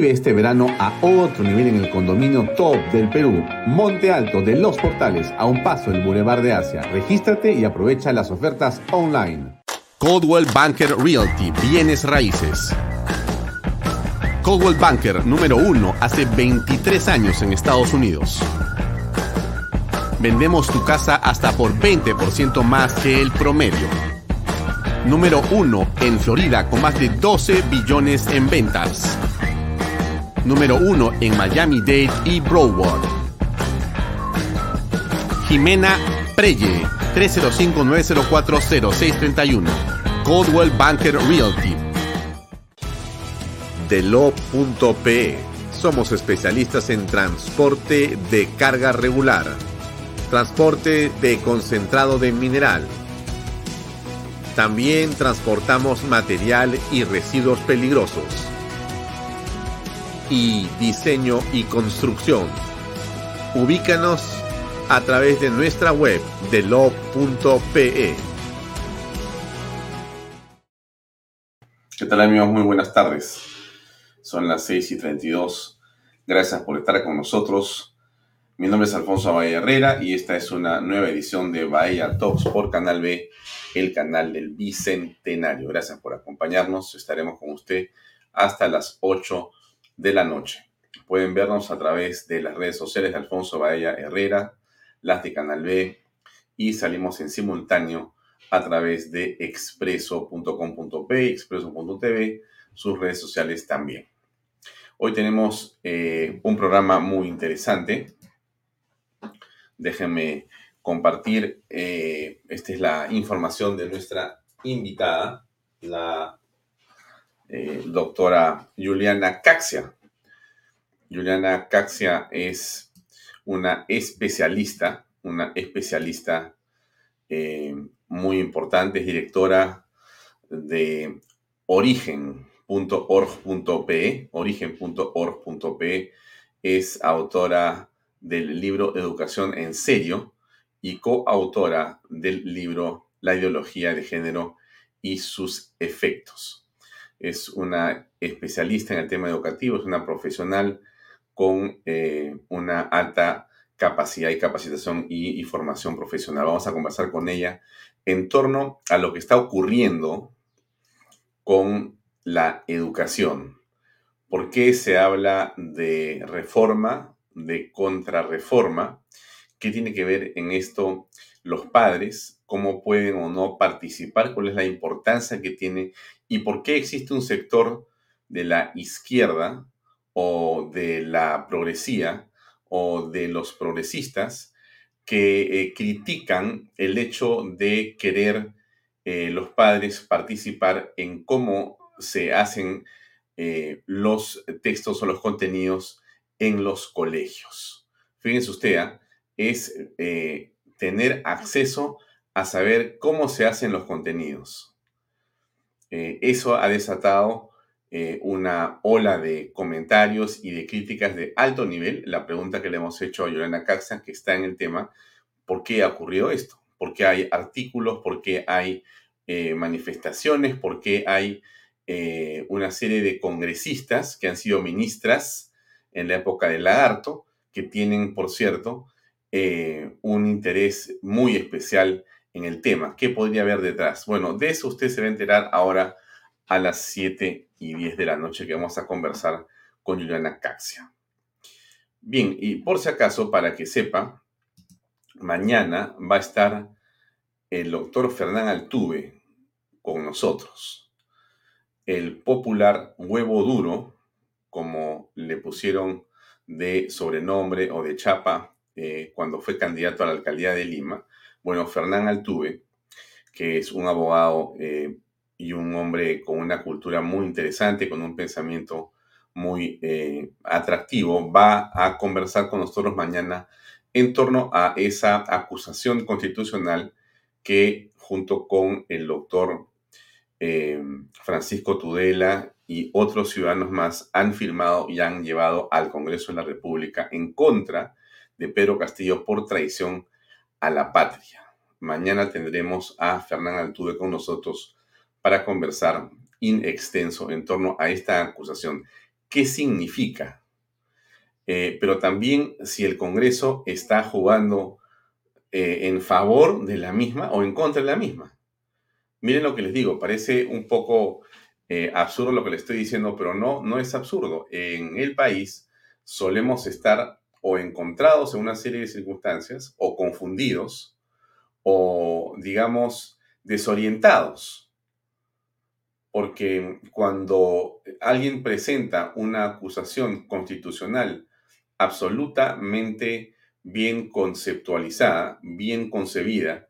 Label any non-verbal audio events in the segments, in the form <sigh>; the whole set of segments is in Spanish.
Vive este verano a otro nivel en el condominio top del Perú, Monte Alto de Los Portales, a un paso del Boulevard de Asia. Regístrate y aprovecha las ofertas online. Coldwell Banker Realty, bienes raíces. Coldwell Banker número uno hace 23 años en Estados Unidos. Vendemos tu casa hasta por 20% más que el promedio. Número uno en Florida con más de 12 billones en ventas número 1 en Miami-Dade y Broward. Jimena Preye, 305-904-0631. Coldwell Banker Realty. Delo.pe. Somos especialistas en transporte de carga regular, transporte de concentrado de mineral. También transportamos material y residuos peligrosos y diseño y construcción. Ubícanos a través de nuestra web de lo.pe. ¿Qué tal amigos? Muy buenas tardes. Son las 6 y 32. Gracias por estar con nosotros. Mi nombre es Alfonso Bahía Herrera y esta es una nueva edición de Bahía Talks por Canal B, el canal del Bicentenario. Gracias por acompañarnos. Estaremos con usted hasta las 8 de la noche. Pueden vernos a través de las redes sociales de Alfonso Baella Herrera, las de Canal B y salimos en simultáneo a través de expreso.com.p, expreso.tv, sus redes sociales también. Hoy tenemos eh, un programa muy interesante. Déjenme compartir, eh, esta es la información de nuestra invitada, la eh, doctora Juliana Caxia. Juliana Caxia es una especialista, una especialista eh, muy importante, es directora de origen.org.pe, origen.org.pe, es autora del libro Educación en Serio y coautora del libro La ideología de género y sus efectos es una especialista en el tema educativo, es una profesional con eh, una alta capacidad y capacitación y, formación profesional. Vamos a conversar con ella en torno a lo que está ocurriendo con la educación. ¿Por qué se habla de reforma, de contrarreforma? ¿Qué tiene que ver en esto los padres? ¿Cómo pueden o no participar? ¿Cuál es la importancia que tiene y por qué existe un sector de la izquierda o de la progresía o de los progresistas que eh, critican el hecho de querer eh, los padres participar en cómo se hacen eh, los textos o los contenidos en los colegios. Fíjense usted, ¿ah? es tener acceso a saber cómo se hacen los contenidos eh, eso ha desatado eh, una ola de comentarios y de críticas de alto nivel. La pregunta que le hemos hecho a Yolanda Caxa, que está en el tema, ¿por qué ha ocurrido esto? ¿Por qué hay artículos? ¿Por qué hay eh, manifestaciones? ¿Por qué hay una serie de congresistas que han sido ministras en la época del lagarto, que tienen, por cierto, un interés muy especial en el tema. ¿Qué podría haber detrás? Bueno, de eso usted se va a enterar ahora a las 7 y 10 de la noche que vamos a conversar con Juliana Caxia. Bien, y por si acaso, para que sepa, mañana va a estar el doctor Fernán Altuve con nosotros. El popular huevo duro, como le pusieron de sobrenombre o de chapa eh, cuando fue candidato a la alcaldía de Lima, bueno, Fernán Altuve, que es un abogado eh, y un hombre con una cultura muy interesante, con un pensamiento muy eh, atractivo, va a conversar con nosotros mañana en torno a esa acusación constitucional que junto con el doctor eh, Francisco Tudela y otros ciudadanos más han firmado y han llevado al Congreso de la República en contra de Pedro Castillo por traición a la patria. Mañana tendremos a Fernán Altuve con nosotros para conversar in extenso en torno a esta acusación. qué significa, eh, pero también si el Congreso está jugando eh, en favor de la misma o en contra de la misma. Miren lo que les digo, parece un poco eh, absurdo lo que les estoy diciendo, pero no, no es absurdo. En el país solemos estar o encontrados en una serie de circunstancias o confundidos o, digamos, desorientados. Porque cuando alguien presenta una acusación constitucional absolutamente bien conceptualizada, bien concebida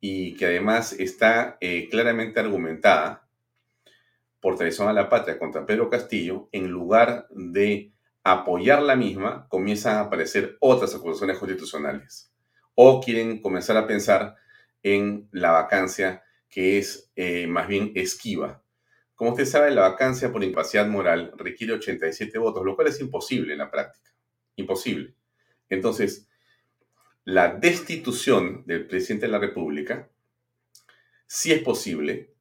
y que además está eh, claramente argumentada por traición a la patria contra Pedro Castillo, en lugar de apoyar la misma, comienzan a aparecer otras acusaciones constitucionales. O quieren comenzar a pensar en la vacancia que es eh, más bien esquiva. Como usted sabe, la vacancia por incapacidad moral requiere 87 votos, lo cual es imposible en la práctica. Imposible. Entonces, la destitución del presidente de la República sí es posible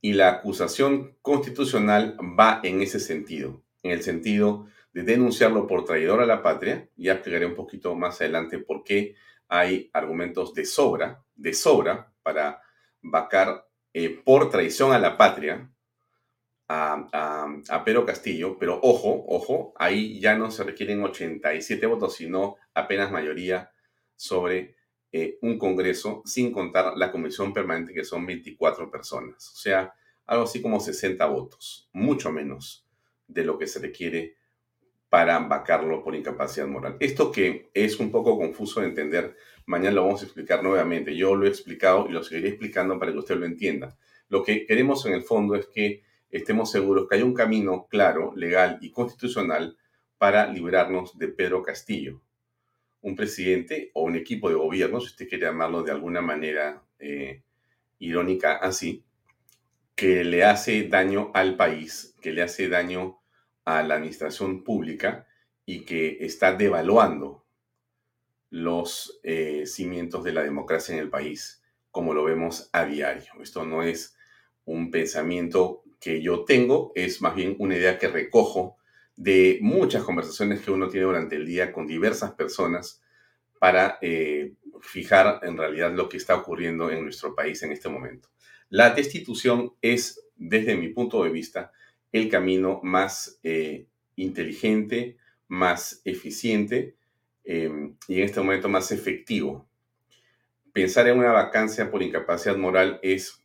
y la acusación constitucional va en ese sentido, en el sentido de denunciarlo por traidor a la patria. Ya explicaré un poquito más adelante por qué hay argumentos de sobra, de sobra, para vacar eh, por traición a la patria a, a, Pedro Castillo, pero ojo, ojo, ahí ya no se requieren 87 votos, sino apenas mayoría sobre eh, un Congreso, sin contar la comisión permanente, que son 24 personas. O sea, algo así como 60 votos, mucho menos de lo que se requiere para vacarlo por incapacidad moral. Esto que es un poco confuso de entender, mañana lo vamos a explicar nuevamente. Yo lo he explicado y lo seguiré explicando para que usted lo entienda. Lo que queremos en el fondo es que estemos seguros que hay un camino claro, legal y constitucional para librarnos de Pedro Castillo, un presidente o un equipo de gobierno, si usted quiere llamarlo de alguna manera eh, irónica así, que le hace daño al país, que le hace daño a la administración pública y que está devaluando los eh, cimientos de la democracia en el país, como lo vemos a diario. Esto no es un pensamiento que yo tengo, es más bien una idea que recojo de muchas conversaciones que uno tiene durante el día con diversas personas para eh, fijar en realidad lo que está ocurriendo en nuestro país en este momento. La destitución es, desde mi punto de vista, el camino más eh, inteligente, más eficiente em, y en este momento más efectivo. Pensar en una vacancia por incapacidad moral es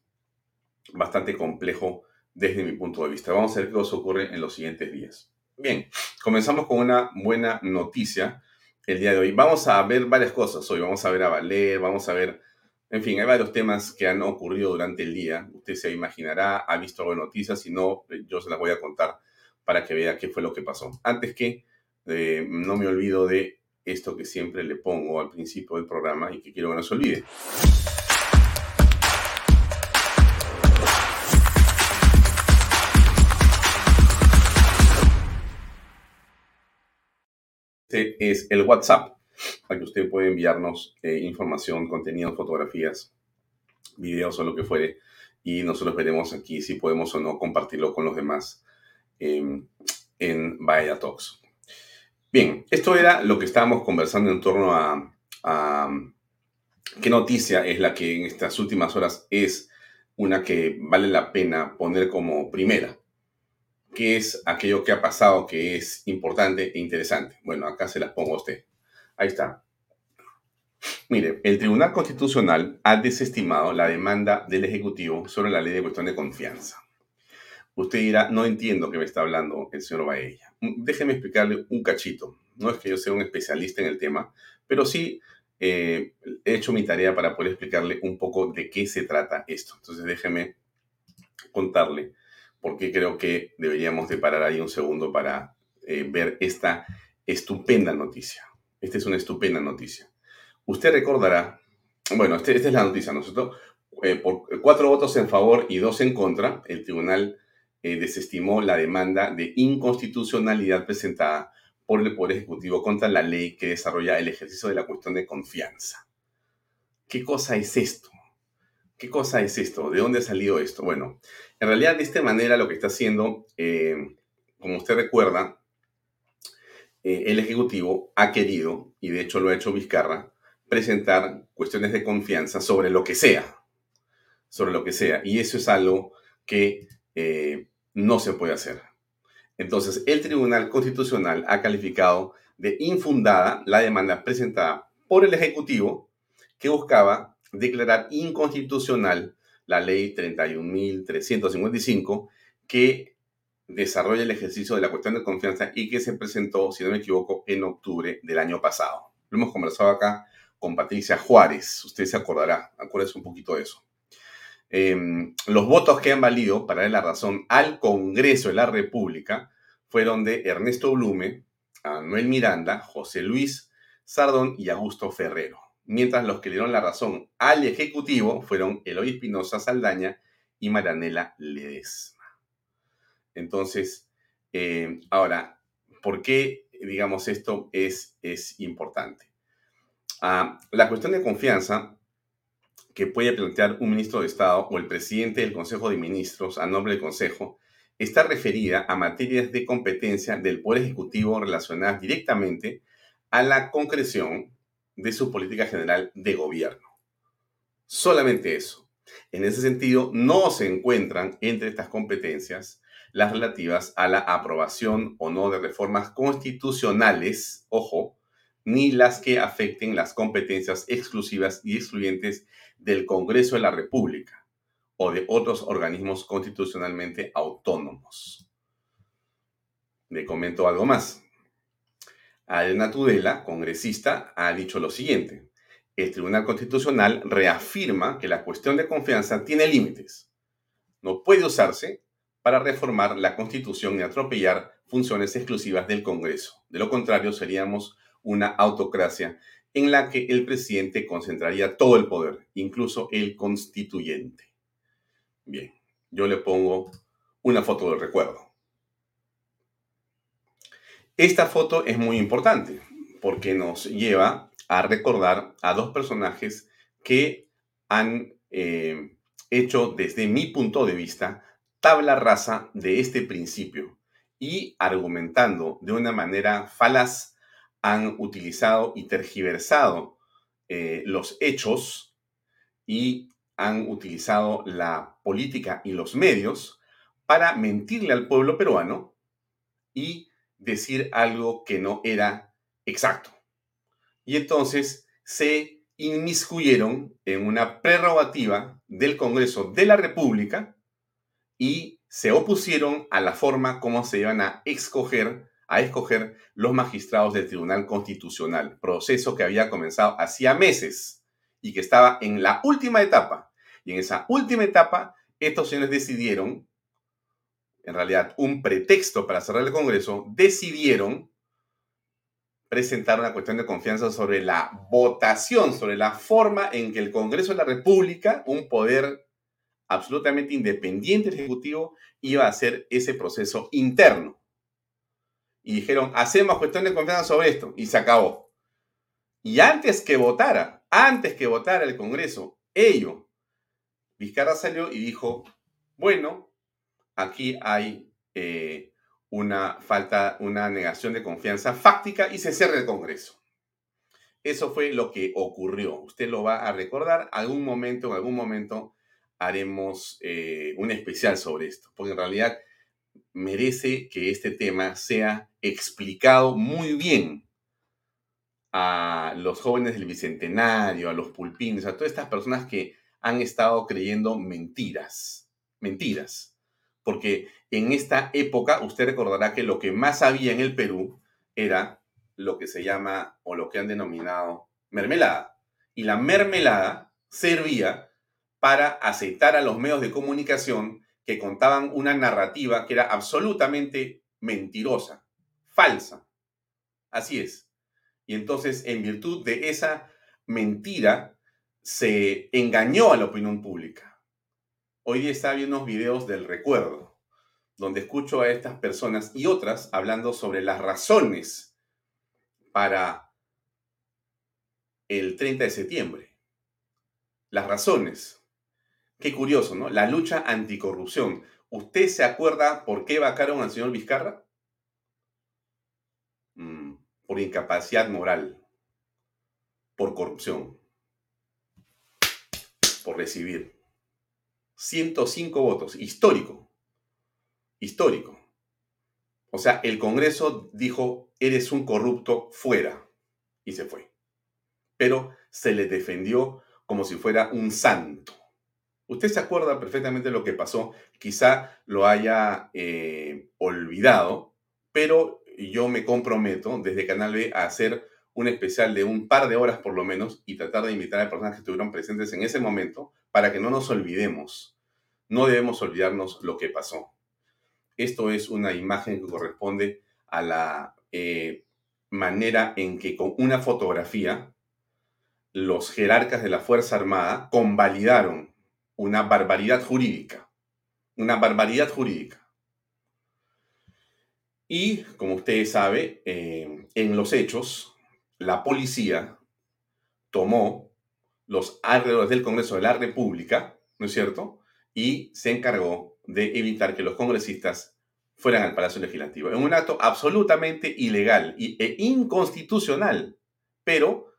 bastante complejo desde mi punto de vista. Vamos a ver qué os ocurre en los siguientes días. Bien, comenzamos con una buena noticia el día de hoy. Vamos a ver varias cosas hoy. Vamos a ver a Valer, vamos a ver, en fin, hay varios temas que han ocurrido durante el día. Usted se imaginará, ha visto algo de noticias, si no, yo se las voy a contar para que vea qué fue lo que pasó. Antes que eh, no me olvido de esto que siempre le pongo al principio del programa y que quiero que no se olvide. Este es el WhatsApp, al que usted puede enviarnos eh, información, contenido, fotografías, videos o lo que fuere. Y nosotros veremos aquí si podemos o no compartirlo con los demás em, en Vaya Talks. Bien, esto era lo que estábamos conversando en torno a, a qué noticia es la que en estas últimas horas es una que vale la pena poner como primera qué es aquello que ha pasado que es importante e interesante. Bueno, acá se las pongo a usted. Ahí está. Mire, el Tribunal Constitucional ha desestimado la demanda del Ejecutivo sobre la ley de cuestión de confianza. Usted dirá, no entiendo qué me está hablando el señor Baella. Déjeme explicarle un cachito. No es que yo sea un especialista en el tema, pero sí eh, he hecho mi tarea para poder explicarle un poco de qué se trata esto. Entonces déjeme contarle porque creo que deberíamos de parar ahí un segundo para eh, ver esta estupenda noticia. Esta es una estupenda noticia. Usted recordará, bueno, este, esta es la noticia, nosotros, eh, por cuatro votos en favor y dos en contra, el tribunal eh, desestimó la demanda de inconstitucionalidad presentada por el Poder Ejecutivo contra la ley que desarrolla el ejercicio de la cuestión de confianza. ¿Qué cosa es esto? ¿Qué cosa es esto? ¿De dónde ha salido esto? Bueno, en realidad de esta manera lo que está haciendo, eh, como usted recuerda, eh, el Ejecutivo ha querido, y de hecho lo ha hecho Vizcarra, presentar cuestiones de confianza sobre lo que sea, sobre lo que sea. Y eso es algo que eh, no se puede hacer. Entonces, el Tribunal Constitucional ha calificado de infundada la demanda presentada por el Ejecutivo que buscaba declarar inconstitucional la ley 31.355 que desarrolla el ejercicio de la cuestión de confianza y que se presentó, si no me equivoco, en octubre del año pasado. Lo hemos conversado acá con Patricia Juárez, usted se acordará, acuérdese un poquito de eso. Em, los votos que han valido para dar la razón al Congreso de la República fueron de Ernesto Blume, Manuel Miranda, José Luis Sardón y Augusto Ferrero. Mientras los que le dieron la razón al Ejecutivo fueron Eloy Espinosa Saldaña y Maranela Ledesma. Entonces, eh, ahora, ¿por qué, digamos, esto es, es importante? Ah, la cuestión de confianza que puede plantear un ministro de Estado o el presidente del Consejo de Ministros a nombre del Consejo está referida a materias de competencia del Poder Ejecutivo relacionadas directamente a la concreción de su política general de gobierno. Solamente eso. En ese sentido, no se encuentran entre estas competencias las relativas a la aprobación o no de reformas constitucionales, ojo, ni las que afecten las competencias exclusivas y excluyentes del Congreso de la República o de otros organismos constitucionalmente autónomos. Le comento algo más. Adriana Tudela, congresista, ha dicho lo siguiente. El Tribunal Constitucional reafirma que la cuestión de confianza tiene límites. No puede usarse para reformar la Constitución y atropellar funciones exclusivas del Congreso. De lo contrario, seríamos una autocracia en la que el presidente concentraría todo el poder, incluso el constituyente. Bien, yo le pongo una foto del recuerdo. Esta foto es muy importante porque nos lleva a recordar a dos personajes que han eh, hecho desde mi punto de vista tabla rasa de este principio y argumentando de una manera falaz han utilizado y tergiversado eh, los hechos y han utilizado la política y los medios para mentirle al pueblo peruano y decir algo que no era exacto. Y entonces se inmiscuyeron en una prerrogativa del Congreso de la República y se opusieron a la forma como se iban a escoger a escoger los magistrados del Tribunal Constitucional, proceso que había comenzado hacía meses y que estaba en la última etapa. Y en esa última etapa, estos señores decidieron, en realidad un pretexto para cerrar el Congreso, decidieron presentar una cuestión de confianza sobre la votación, sobre la forma en que el Congreso de la República, un poder absolutamente independiente del Ejecutivo, iba a hacer ese proceso interno y dijeron, hacemos cuestión de confianza sobre esto, y se acabó. Y antes que votara, antes que votara el Congreso, ello, Vizcarra salió y dijo, bueno, aquí hay eh, una falta, una negación de confianza fáctica y se cierra el Congreso. Eso fue lo que ocurrió. Usted lo va a recordar. Algún momento, en algún momento, haremos eh, un especial sobre esto, porque en realidad merece que este tema sea explicado muy bien a los jóvenes del Bicentenario, a los pulpines, a todas estas personas que han estado creyendo mentiras, mentiras. Porque en esta época usted recordará que lo que más había en el Perú era lo que se llama o lo que han denominado mermelada. Y la mermelada servía para aceitar a los medios de comunicación que contaban una narrativa que era absolutamente mentirosa, falsa. Así es. Y entonces, en virtud de esa mentira, se engañó a la opinión pública. Hoy día está viendo unos videos del recuerdo, donde escucho a estas personas y otras hablando sobre las razones para el 30 de septiembre. Las razones. Qué curioso, ¿no? La lucha anticorrupción. ¿Usted se acuerda por qué vacaron al señor Vizcarra? por incapacidad moral, por corrupción, por recibir. 105 votos, histórico, histórico. O sea, el Congreso dijo, eres un corrupto, fuera, y se fue. Pero se le defendió como si fuera un santo. Usted se acuerda perfectamente de lo que pasó, quizá lo haya eh, olvidado, pero yo me comprometo desde Canal B a hacer un especial de un par de horas por lo menos y tratar de invitar a personas que estuvieron presentes en ese momento para que no nos olvidemos. No debemos olvidarnos lo que pasó. Esto es una imagen que corresponde a la eh, manera en que con una fotografía los jerarcas de la Fuerza Armada convalidaron una barbaridad jurídica. Una barbaridad jurídica. Y, como usted sabe, eh, en los hechos, la policía tomó los alrededores del Congreso de la República, ¿no es cierto? Y se encargó de evitar que los congresistas fueran al Palacio Legislativo. En un acto absolutamente ilegal e inconstitucional. Pero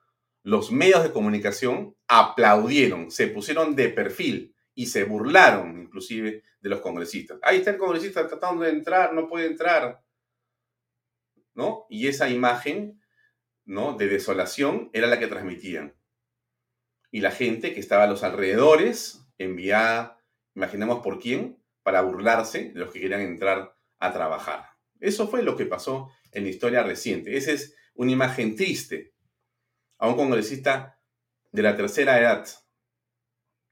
los medios de comunicación aplaudieron, se pusieron de perfil y se burlaron inclusive de los congresistas. Ahí está el congresista tratando de entrar, no puede entrar. ¿no? Y esa imagen, ¿no? De desolación era la que transmitían. Y la gente que estaba a los alrededores, enviada, imaginemos por quién, para burlarse de los que querían entrar a trabajar. Eso fue lo que pasó en la historia reciente. Esa es una imagen triste. A un congresista de la tercera edad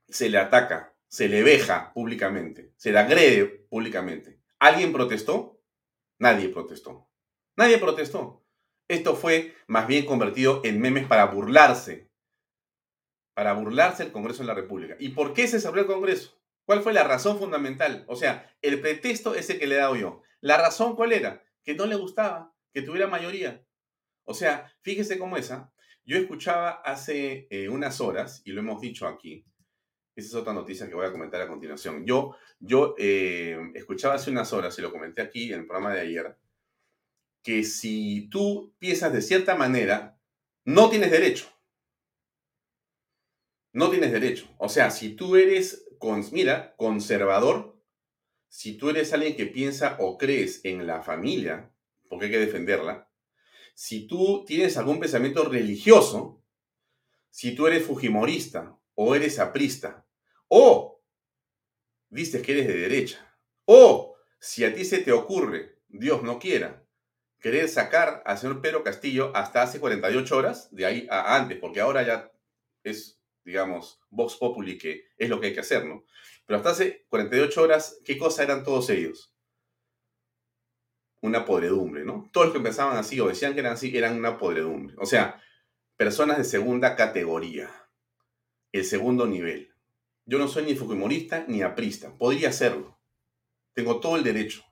se le ataca, se le veja públicamente, se le agrede públicamente. ¿Alguien protestó? Nadie protestó. Nadie protestó. Esto fue más bien convertido en memes para burlarse. Para burlarse el Congreso de la República. ¿Y por qué se cerró el Congreso? ¿Cuál fue la razón fundamental? O sea, el pretexto ese que le he dado yo. ¿La razón cuál era? Que no le gustaba, que tuviera mayoría. O sea, fíjese cómo esa. Yo escuchaba hace eh, unas horas, y lo hemos dicho aquí, esa es otra noticia que voy a comentar a continuación. Yo, yo eh, escuchaba hace unas horas, y lo comenté aquí en el programa de ayer, que si tú piensas de cierta manera, no tienes derecho. No tienes derecho. O sea, si tú eres, mira, conservador, si tú eres alguien que piensa o crees en la familia, porque hay que defenderla, si tú tienes algún pensamiento religioso, si tú eres fujimorista o eres aprista, o dices que eres de derecha, o si a ti se te ocurre, Dios no quiera, querer sacar al señor Pedro Castillo hasta hace 48 horas, de ahí a antes, porque ahora ya es, digamos, Vox Populi, que es lo que hay que hacer, ¿no? Pero hasta hace 48 horas, ¿qué cosa eran todos ellos? Una podredumbre, ¿no? Todos los que pensaban así o decían que eran así, eran una podredumbre. O sea, personas de segunda categoría, el segundo nivel. Yo no soy ni fujimorista ni aprista, podría serlo. Tengo todo el derecho.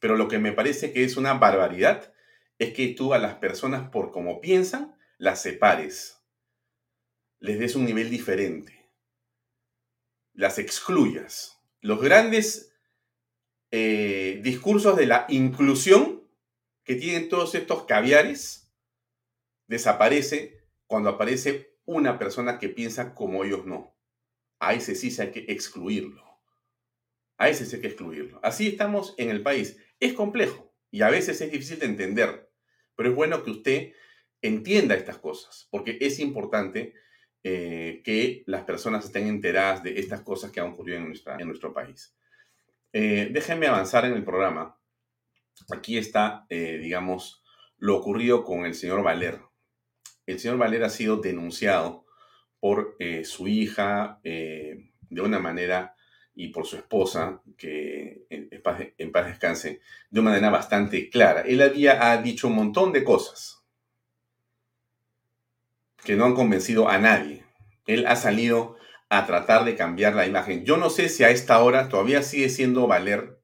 Pero lo que me parece que es una barbaridad es que tú a las personas por como piensan, las separes. Les des un nivel diferente. Las excluyas. Los grandes eh, discursos de la inclusión que tienen todos estos caviares desaparece cuando aparece una persona que piensa como ellos no. A ese sí se hay que excluirlo. A ese sí hay que excluirlo. Así estamos en el país. Es complejo y a veces es difícil de entender, pero es bueno que usted entienda estas cosas, porque es importante eh, que las personas estén enteradas de estas cosas que han ocurrido en, en nuestro país. Eh, déjenme avanzar en el programa. Aquí está, eh, digamos, lo ocurrido con el señor Valer. El señor Valer ha sido denunciado por su hija de una manera y por su esposa, que en paz, en paz descanse, de una manera bastante clara. Él había ha dicho un montón de cosas que no han convencido a nadie. Él ha salido a tratar de cambiar la imagen. Yo no sé si a esta hora todavía sigue siendo Valer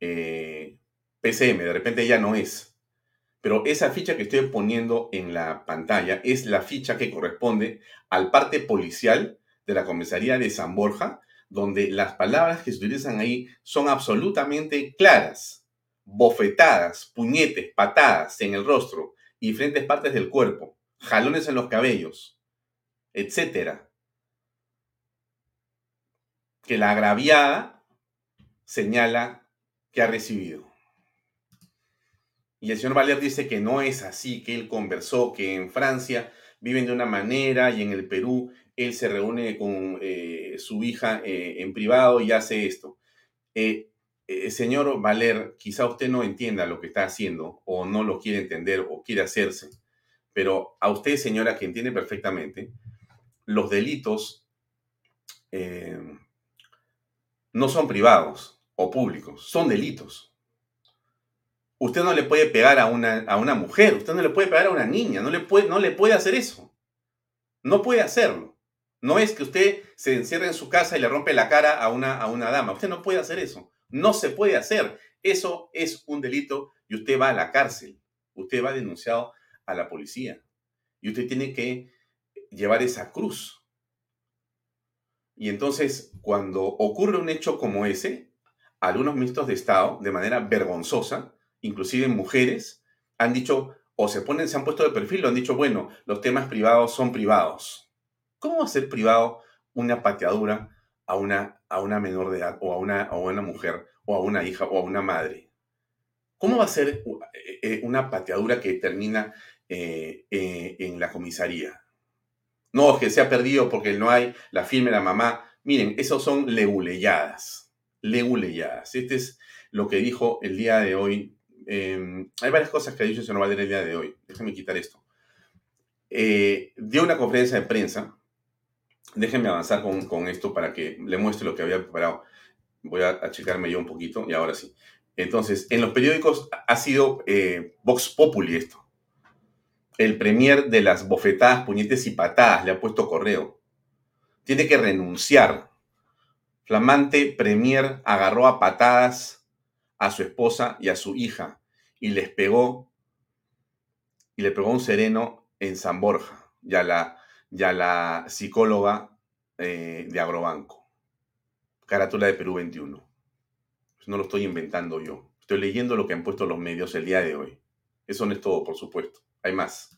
eh, PCM, de repente ya no es. Pero esa ficha que estoy poniendo en la pantalla es la ficha que corresponde al parte policial de la comisaría de San Borja, donde las palabras que se utilizan ahí son absolutamente claras. bofetadas, puñetes, patadas en el rostro y diferentes partes del cuerpo, jalones en los cabellos, etcétera, que la agraviada señala que ha recibido. Y el señor Valer dice que no es así, que él conversó, que en Francia viven de una manera y en el Perú él se reúne con eh, su hija eh, en privado y hace esto. Eh, señor Valer, quizá usted no entienda lo que está haciendo o no lo quiere entender o quiere hacerse, pero a usted, señora, que entiende perfectamente, los delitos no son privados o públicos, son delitos. Usted no le puede pegar a una, a una mujer, usted no le puede pegar a una niña, no le, puede, no le puede hacer eso. No puede hacerlo. No es que usted se encierre en su casa y le rompe la cara a una, a una dama. Usted no puede hacer eso. No se puede hacer. Eso es un delito y usted va a la cárcel. Usted va denunciado a la policía. Y usted tiene que llevar esa cruz. Y entonces, cuando ocurre un hecho como ese, algunos ministros de Estado, de manera vergonzosa, inclusive mujeres, han dicho, o se ponen, se han puesto de perfil, lo han dicho, bueno, los temas privados son privados. ¿Cómo va a ser privado una pateadura a una, a una menor de edad, o a una, a una mujer, o a una hija, o a una madre? ¿Cómo va a ser eh, eh, una pateadura que termina eh, en la comisaría? No, que se ha perdido porque no hay la firme la mamá. Miren, esos son leguleyadas. Leguleyadas. Este es lo que dijo el día de hoy Em, hay varias cosas que ha dicho el señor el día de hoy. Déjenme quitar esto. Eh, dio una conferencia de prensa. Déjenme avanzar con, esto para que le muestre lo que había preparado. Voy a achicarme yo un poquito y ahora sí. Entonces, en los periódicos ha sido eh, Vox Populi esto. El premier de las bofetadas, puñetes y patadas le ha puesto correo. Tiene que renunciar. Flamante premier agarró a patadas a su esposa y a su hija y les pegó y le pegó un sereno en San Borja y a la, la psicóloga eh, de Agrobanco. Carátula de Perú 21. No lo estoy inventando yo. Estoy leyendo lo que han puesto los medios el día de hoy. Eso no es todo, por supuesto. Hay más.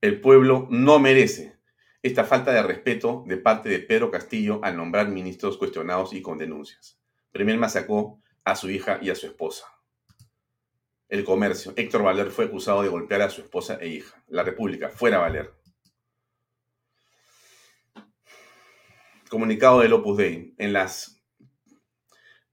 El pueblo no merece esta falta de respeto de parte de Pedro Castillo al nombrar ministros cuestionados y con denuncias. Premier Masacó a su hija y a su esposa. El comercio. Héctor Valer fue acusado de golpear a su esposa e hija. La República. Fuera Valer. Comunicado del Opus Dei. En las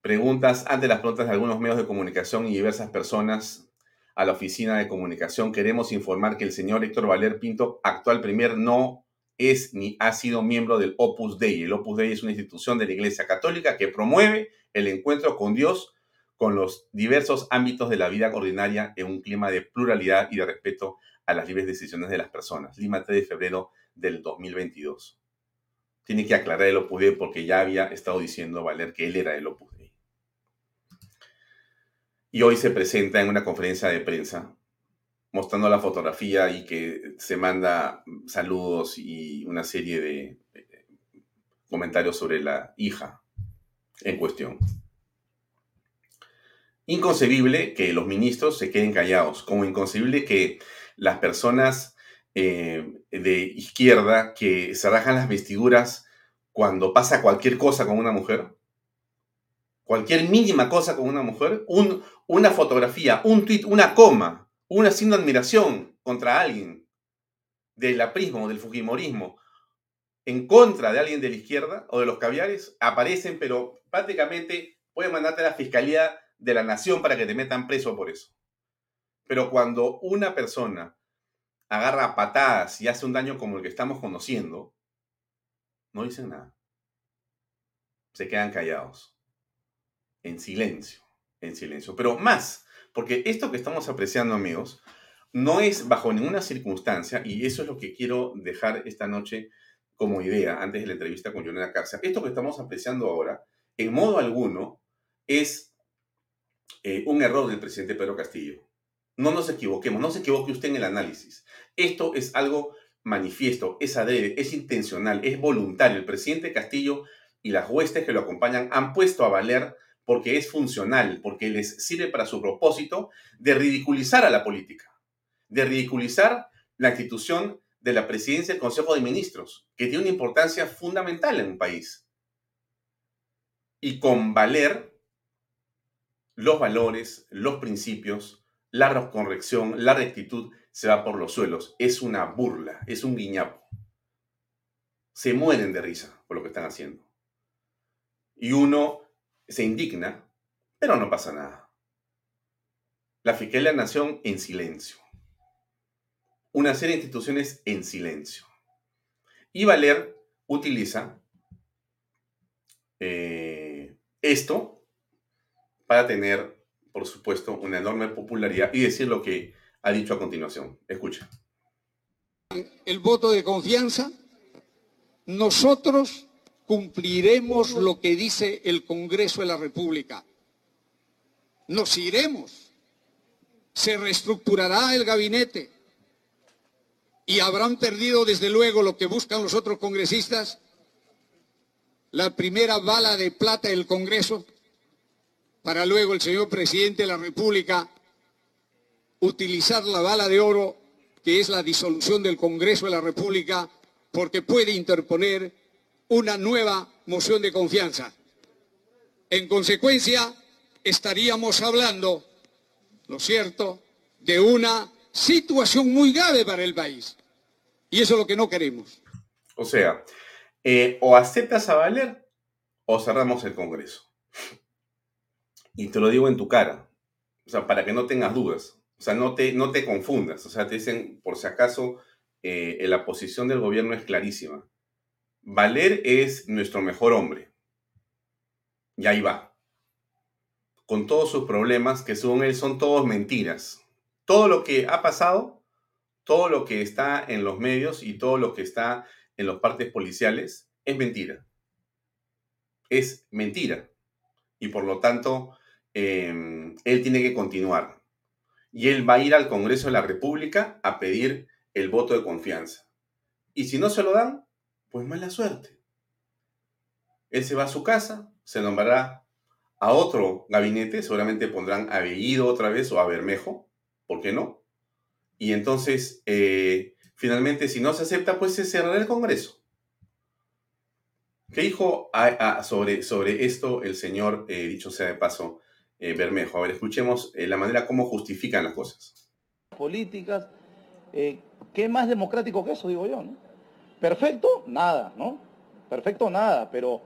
preguntas, ante las preguntas de algunos medios de comunicación y diversas personas a la oficina de comunicación, queremos informar que el señor Héctor Valer Pinto, actual premier, no es ni ha sido miembro del Opus Dei. El Opus Dei es una institución de la Iglesia Católica que promueve el encuentro con Dios con los diversos ámbitos de la vida ordinaria en un clima de pluralidad y de respeto a las libres decisiones de las personas. Lima 3 de febrero del 2022. Tiene que aclarar el Opus Dei porque ya había estado diciendo Valer que él era el Opus Dei. Y hoy se presenta en una conferencia de prensa mostrando la fotografía y que se manda saludos y una serie de eh, comentarios sobre la hija en cuestión. Inconcebible que los ministros se queden callados, como inconcebible que las personas eh, de izquierda que se rajan las vestiduras cuando pasa cualquier cosa con una mujer, cualquier mínima cosa con una mujer, una fotografía, un tweet, una coma, una signo de admiración contra alguien del aprismo, del fujimorismo, en contra de alguien de la izquierda o de los caviares, aparecen, pero prácticamente pueden mandarte a la Fiscalía de la Nación para que te metan preso por eso. Pero cuando una persona agarra patadas y hace un daño como el que estamos conociendo, no dicen nada. Se quedan callados. En silencio. En silencio. Pero más, porque esto que estamos apreciando, amigos, no es bajo ninguna circunstancia, y eso es lo que quiero dejar esta noche como idea antes de la entrevista con Jonathan Carza. Esto que estamos apreciando ahora, en modo alguno, es eh, un error del presidente Pedro Castillo. No nos equivoquemos, no se equivoque usted en el análisis. Esto es algo manifiesto, es adrede, es intencional, es voluntario. El presidente Castillo y las huestes que lo acompañan han puesto a valer porque es funcional, porque les sirve para su propósito de ridiculizar a la política, de ridiculizar la institución de la presidencia del Consejo de Ministros, que tiene una importancia fundamental en un país. Y con valer los valores, los principios, la corrección, la rectitud, se va por los suelos. Es una burla, es un guiñapo. Se mueren de risa por lo que están haciendo. Y uno se indigna, pero no pasa nada. La Fiscalía la Nación en silencio. Una serie de instituciones en silencio. Y Valer utiliza eh, esto para tener, por supuesto, una enorme popularidad y decir lo que ha dicho a continuación. Escucha. El voto de confianza, nosotros cumpliremos lo que dice el Congreso de la República. Nos iremos, se reestructurará el gabinete y habrán perdido desde luego lo que buscan los otros congresistas, la primera bala de plata del Congreso, para luego el señor presidente de la República utilizar la bala de oro, que es la disolución del Congreso de la República, porque puede interponer una nueva moción de confianza. En consecuencia, estaríamos hablando, ¿no es cierto?, de una situación muy grave para el país. Y eso es lo que no queremos. O sea, eh, o aceptas a valer o cerramos el Congreso. Y te lo digo en tu cara, o sea, para que no tengas dudas, o sea, no te, no te confundas, o sea, te dicen, por si acaso, eh, la posición del gobierno es clarísima. Valer es nuestro mejor hombre. Y ahí va. Con todos sus problemas, que según él son todos mentiras. Todo lo que ha pasado, todo lo que está en los medios y todo lo que está en los partes policiales es mentira. Es mentira. Y por lo tanto, em, él tiene que continuar. Y él va a ir al Congreso de la República a pedir el voto de confianza. Y si no se lo dan, pues mala suerte. Él se va a su casa, se nombrará a otro gabinete, seguramente pondrán a Bellido otra vez o a Bermejo, ¿por qué no? Y entonces, eh, finalmente, si no se acepta, pues se cerrará el Congreso. ¿Qué dijo sobre, sobre esto el señor, eh, dicho sea de paso, eh, Bermejo? A ver, escuchemos la manera como justifican las cosas. Políticas, ¿qué más democrático que eso, digo yo? ¿no? Perfecto, nada, ¿no? Perfecto, nada, pero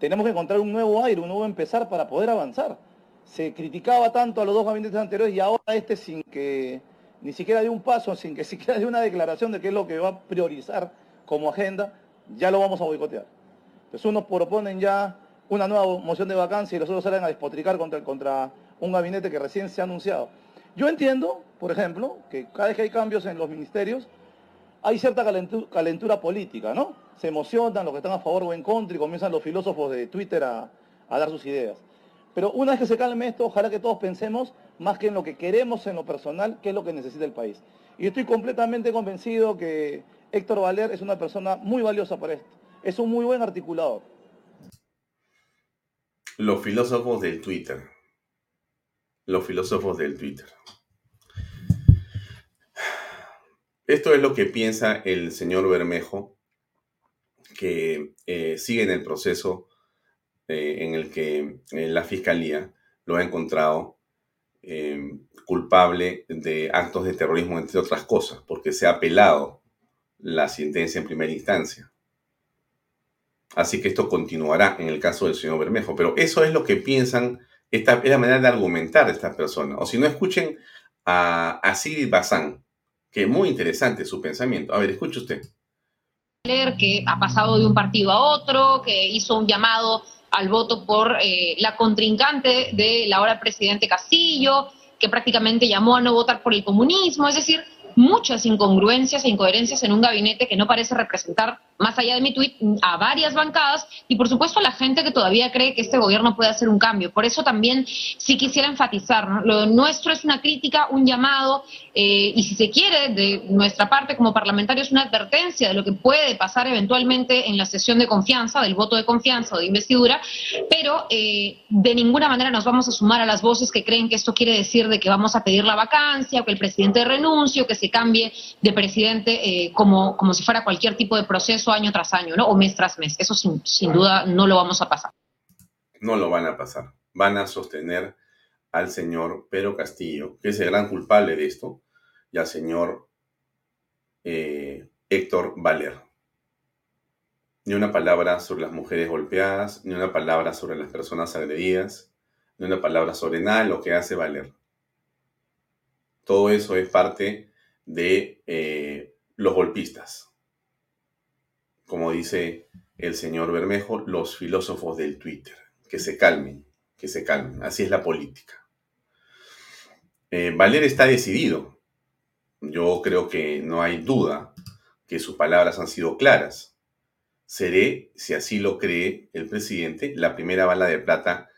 tenemos que encontrar un nuevo aire, un nuevo empezar para poder avanzar. Se criticaba tanto a los dos gabinetes anteriores y ahora este sin que ni siquiera de un paso, sin que <laughs> siquiera de una declaración de qué es lo que va a priorizar como agenda, ya lo vamos a boicotear. Entonces unos proponen ya una nueva moción de vacancia y los otros salen a despotricar contra, contra un gabinete que recién se ha anunciado. Yo entiendo, por ejemplo, que cada vez que hay cambios en los ministerios, hay cierta calentura, política, ¿no? Se emocionan los que están a favor o en contra y comienzan los filósofos de Twitter a, dar sus ideas. Pero una vez que se calme esto, ojalá que todos pensemos más que en lo que queremos en lo personal, qué es lo que necesita el país. Y estoy completamente convencido que Héctor Valer es una persona muy valiosa para esto. Es un muy buen articulador. Los filósofos del Twitter. Los filósofos del Twitter. Esto es lo que piensa el señor Bermejo, que eh, sigue en el proceso eh, en el que eh, la fiscalía lo ha encontrado culpable de actos de terrorismo, entre otras cosas, porque se ha apelado la sentencia en primera instancia. Así que esto continuará en el caso del señor Bermejo. Pero eso es lo que piensan, esta es la manera de argumentar de estas personas. O si no, escuchen a, a Bazán, que muy interesante su pensamiento. A ver, escuche usted. Que ha pasado de un partido a otro, que hizo un llamado al voto por eh, la contrincante de la ahora presidente Castillo, que prácticamente llamó a no votar por el comunismo, es decir, muchas incongruencias e incoherencias en un gabinete que no parece representar más allá de mi tweet, a varias bancadas y por supuesto a la gente que todavía cree que este gobierno puede hacer un cambio. Por eso también sí quisiera enfatizar, lo nuestro es una crítica, un llamado eh, y si se quiere, de nuestra parte como parlamentarios, una advertencia de lo que puede pasar eventualmente en la sesión de confianza, del voto de confianza o de investidura, pero eh, de ninguna manera nos vamos a sumar a las voces que creen que esto quiere decir de que vamos a pedir la vacancia o que el presidente renuncie o que se cambie de presidente eh, como, como si fuera cualquier tipo de proceso año tras año, ¿no? O mes tras mes. Eso sin, duda no lo vamos a pasar. No lo van a pasar. Van a sostener al señor Pedro Castillo, que es el gran culpable de esto, y al señor eh, Héctor Valer. Ni una palabra sobre las mujeres golpeadas, ni una palabra sobre las personas agredidas, ni una palabra sobre nada de lo que hace Valer. Todo eso es parte de eh, los golpistas. Como dice el señor Bermejo, los filósofos del Twitter. Que se calmen, que se calmen. Así es la política. Eh, Valer está decidido yo creo que no hay duda que sus palabras han sido claras. Seré, si así lo cree el presidente, la primera bala de plata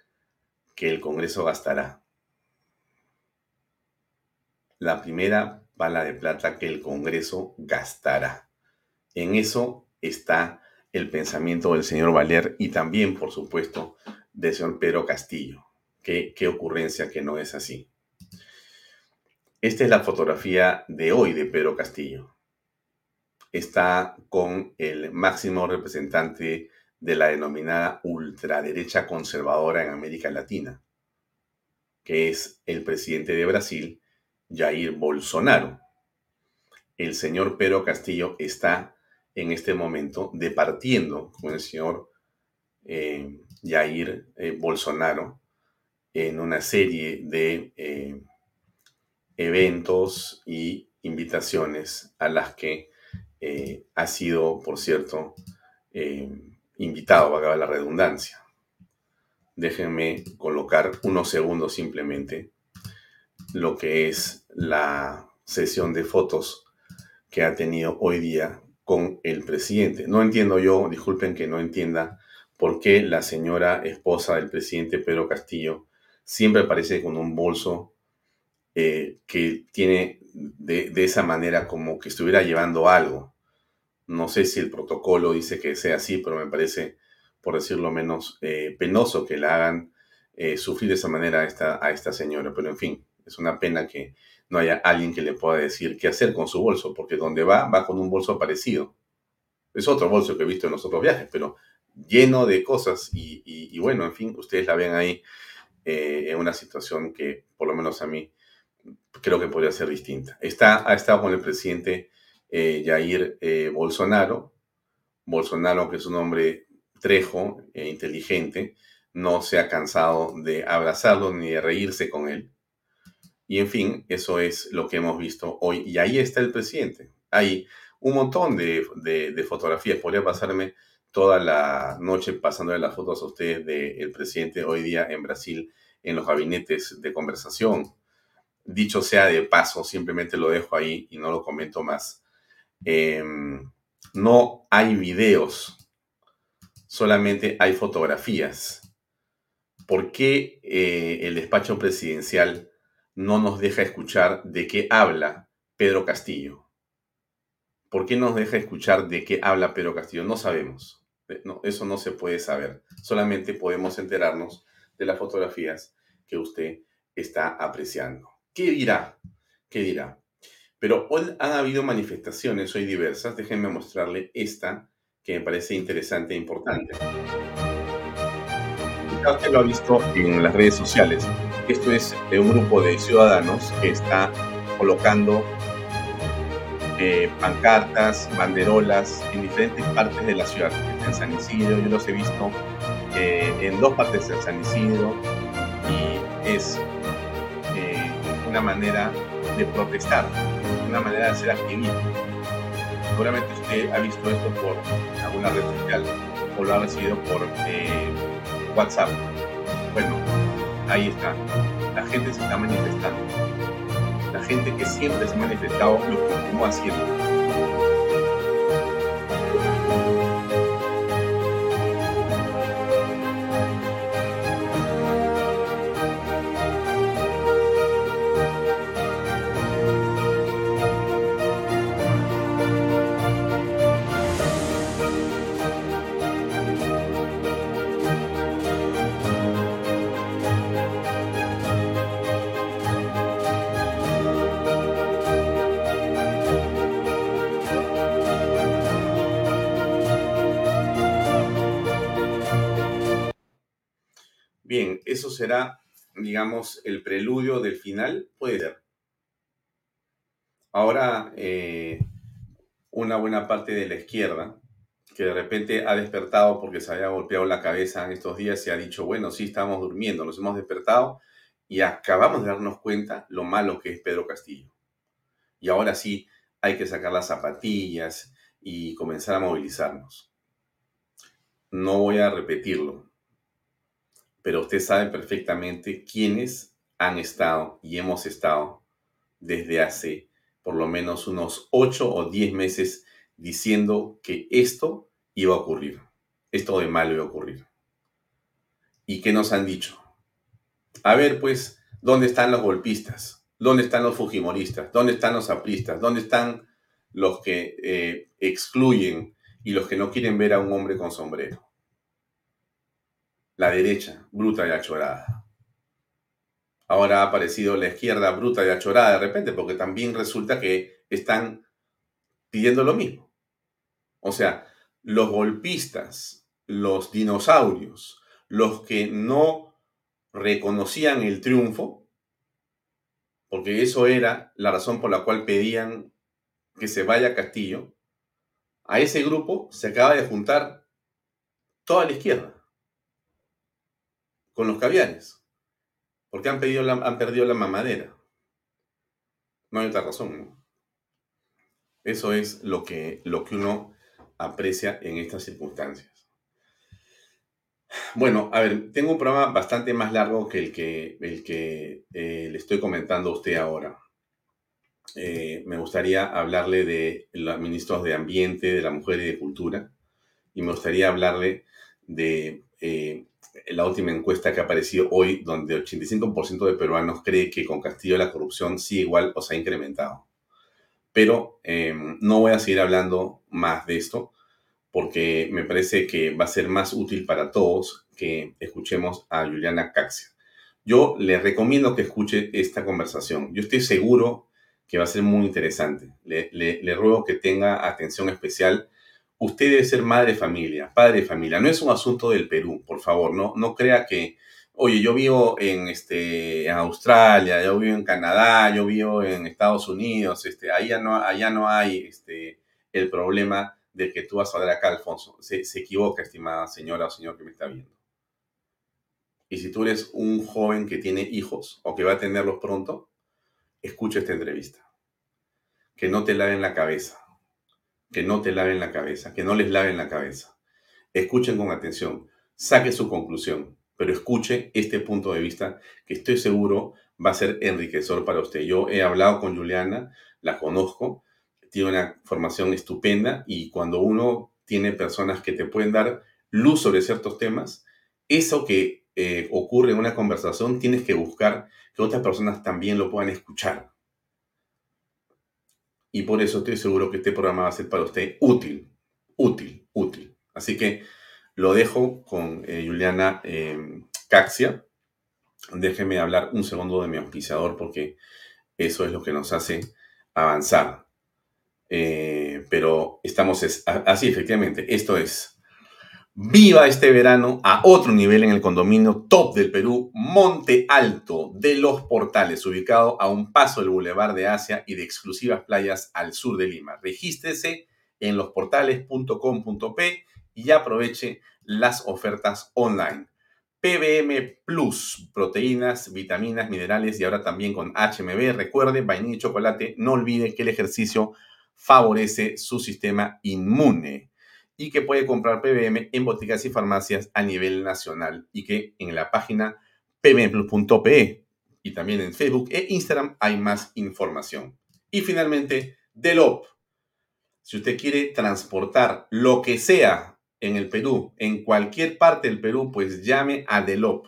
que el Congreso gastará. La primera bala de plata que el Congreso gastará. En eso está el pensamiento del señor Valer y también, por supuesto, del señor Pedro Castillo. Qué, qué ocurrencia que no es así. Esta es la fotografía de hoy de Pedro Castillo. Está con el máximo representante de la denominada ultraderecha conservadora en América Latina, que es el presidente de Brasil, Jair Bolsonaro. El señor Pedro Castillo está en este momento departiendo con el señor eh, Jair eh, Bolsonaro en una serie de eh, eventos y invitaciones a las que eh, ha sido, por cierto, eh, invitado, valga la redundancia. Déjenme colocar unos segundos simplemente lo que es la sesión de fotos que ha tenido hoy día con el presidente. No entiendo yo, disculpen que no entienda por qué la señora esposa del presidente Pedro Castillo siempre aparece con un bolso eh, que tiene de, esa manera como que estuviera llevando algo. No sé si el protocolo dice que sea así, pero me parece, por decirlo menos, eh, penoso que la hagan eh, sufrir de esa manera a esta, a esta señora. Pero en fin, es una pena que no haya alguien que le pueda decir qué hacer con su bolso, porque donde va, va con un bolso parecido. Es otro bolso que he visto en los otros viajes, pero lleno de cosas y, bueno, en fin, ustedes la ven ahí en una situación que por lo menos a mí creo que podría ser distinta. Está, ha estado con el presidente eh, Jair eh, Bolsonaro. Bolsonaro, que es un hombre trejo e inteligente, no se ha cansado de abrazarlo ni de reírse con él. Y en fin, eso es lo que hemos visto hoy. Y ahí está el presidente. Hay un montón de, de, fotografías. Podría pasarme toda la noche pasándole las fotos a ustedes del presidente hoy día en Brasil en los gabinetes de conversación, Dicho sea de paso, simplemente lo dejo ahí y no lo comento más. Em, no hay videos, solamente hay fotografías. ¿Por qué eh, el despacho presidencial no nos deja escuchar de qué habla Pedro Castillo? ¿Por qué nos deja escuchar de qué habla Pedro Castillo? No sabemos. Eh, eso no se puede saber. Solamente podemos enterarnos de las fotografías que usted está apreciando. ¿Qué dirá? ¿Qué dirá? Pero hoy han habido manifestaciones hoy diversas. Déjenme mostrarle esta que me parece interesante e importante. Usted lo ha visto en las redes sociales. Esto es de un grupo de ciudadanos que está colocando eh, pancartas, banderolas en diferentes partes de la ciudad. En San Isidro, yo los he visto eh, en dos partes de San Isidro y es una manera de protestar, una manera de ser activista. Seguramente usted ha visto esto por alguna red social o lo ha recibido por eh, WhatsApp. Bueno, ahí está. La gente se está manifestando. La gente que siempre se ha manifestado lo continúa haciendo. El preludio del final, puede ser. Ahora, eh, una buena parte de la izquierda, que de repente ha despertado porque se había golpeado la cabeza en estos días y ha dicho, bueno, sí, estamos durmiendo, nos hemos despertado y acabamos de darnos cuenta lo malo que es Pedro Castillo. Y ahora sí, hay que sacar las zapatillas y comenzar a movilizarnos. No voy a repetirlo, pero usted sabe perfectamente quiénes han estado y hemos estado desde hace por lo menos unos 8 o 10 meses diciendo que esto iba a ocurrir, esto de malo iba a ocurrir. ¿Y qué nos han dicho? A ver, pues, ¿dónde están los golpistas? ¿Dónde están los fujimoristas? ¿Dónde están los apristas? ¿Dónde están los que eh, excluyen y los que no quieren ver a un hombre con sombrero. La derecha, bruta y achorada. Ahora ha aparecido la izquierda bruta y achorada de repente, porque también resulta que están pidiendo lo mismo. O sea, los golpistas, los dinosaurios, los que no reconocían el triunfo, porque eso era la razón por la cual pedían que se vaya a Castillo, a ese grupo se acaba de juntar toda la izquierda con los caviares, porque han, han perdido la mamadera. No hay otra razón. Eso es lo que, lo que uno aprecia en estas circunstancias. Bueno, a ver, tengo un programa bastante más largo que el que, el que eh, le estoy comentando a usted ahora. Eh, me gustaría hablarle de los ministros de Ambiente, de la Mujer y de Cultura. Y me gustaría hablarle de eh, la última encuesta que ha aparecido hoy, donde 85% de peruanos cree que con Castillo la corrupción sigue igual o se ha incrementado. Pero em, no voy a seguir hablando más de esto porque me parece que va a ser más útil para todos que escuchemos a Juliana Caxia. Yo le recomiendo que escuche esta conversación. Yo estoy seguro que va a ser muy interesante. Le, ruego que tenga atención especial. Usted debe ser madre de familia, padre de familia. No es un asunto del Perú, por favor. No, no crea que, oye, yo vivo en, este, Australia, yo vivo en Canadá, yo vivo en Estados Unidos. Este, allá, no, allá no hay este, el problema de que tú vas a hablar acá, Alfonso. Se, se equivoca, estimada señora o señor que me está viendo. Y si tú eres un joven que tiene hijos o que va a tenerlos pronto, escucha esta entrevista. Que no te laven la cabeza. Que no te laven la cabeza. Que no les laven la cabeza. Escuchen con atención. Saque su conclusión. Pero escuche este punto de vista que estoy seguro va a ser enriquecedor para usted. Yo he hablado con Juliana, la conozco, tiene una formación estupenda y cuando uno tiene personas que te pueden dar luz sobre ciertos temas, eso que eh, ocurre en una conversación, tienes que buscar que otras personas también lo puedan escuchar. Y por eso estoy seguro que este programa va a ser para usted útil, útil, útil. Así que lo dejo con eh, Juliana eh, Caxia. Déjeme hablar un segundo de mi auspiciador porque eso es lo que nos hace avanzar. pero estamos así, efectivamente. Esto es Viva este verano a otro nivel en el condominio top del Perú, Monte Alto de los Portales, ubicado a un paso del Boulevard de Asia y de exclusivas playas al sur de Lima. Regístrese en losportales.com.p y aproveche las ofertas online. PBM Plus, proteínas, vitaminas, minerales y ahora también con HMB. Recuerde, vainilla y chocolate. No olvide que el ejercicio favorece su sistema inmune y que puede comprar PBM en boticas y farmacias a nivel nacional y que en la página pbmplus.pe y también en Facebook e Instagram hay más información. Y finalmente, Delop. Si usted quiere transportar lo que sea en el Perú, en cualquier parte del Perú, pues llame a Delop.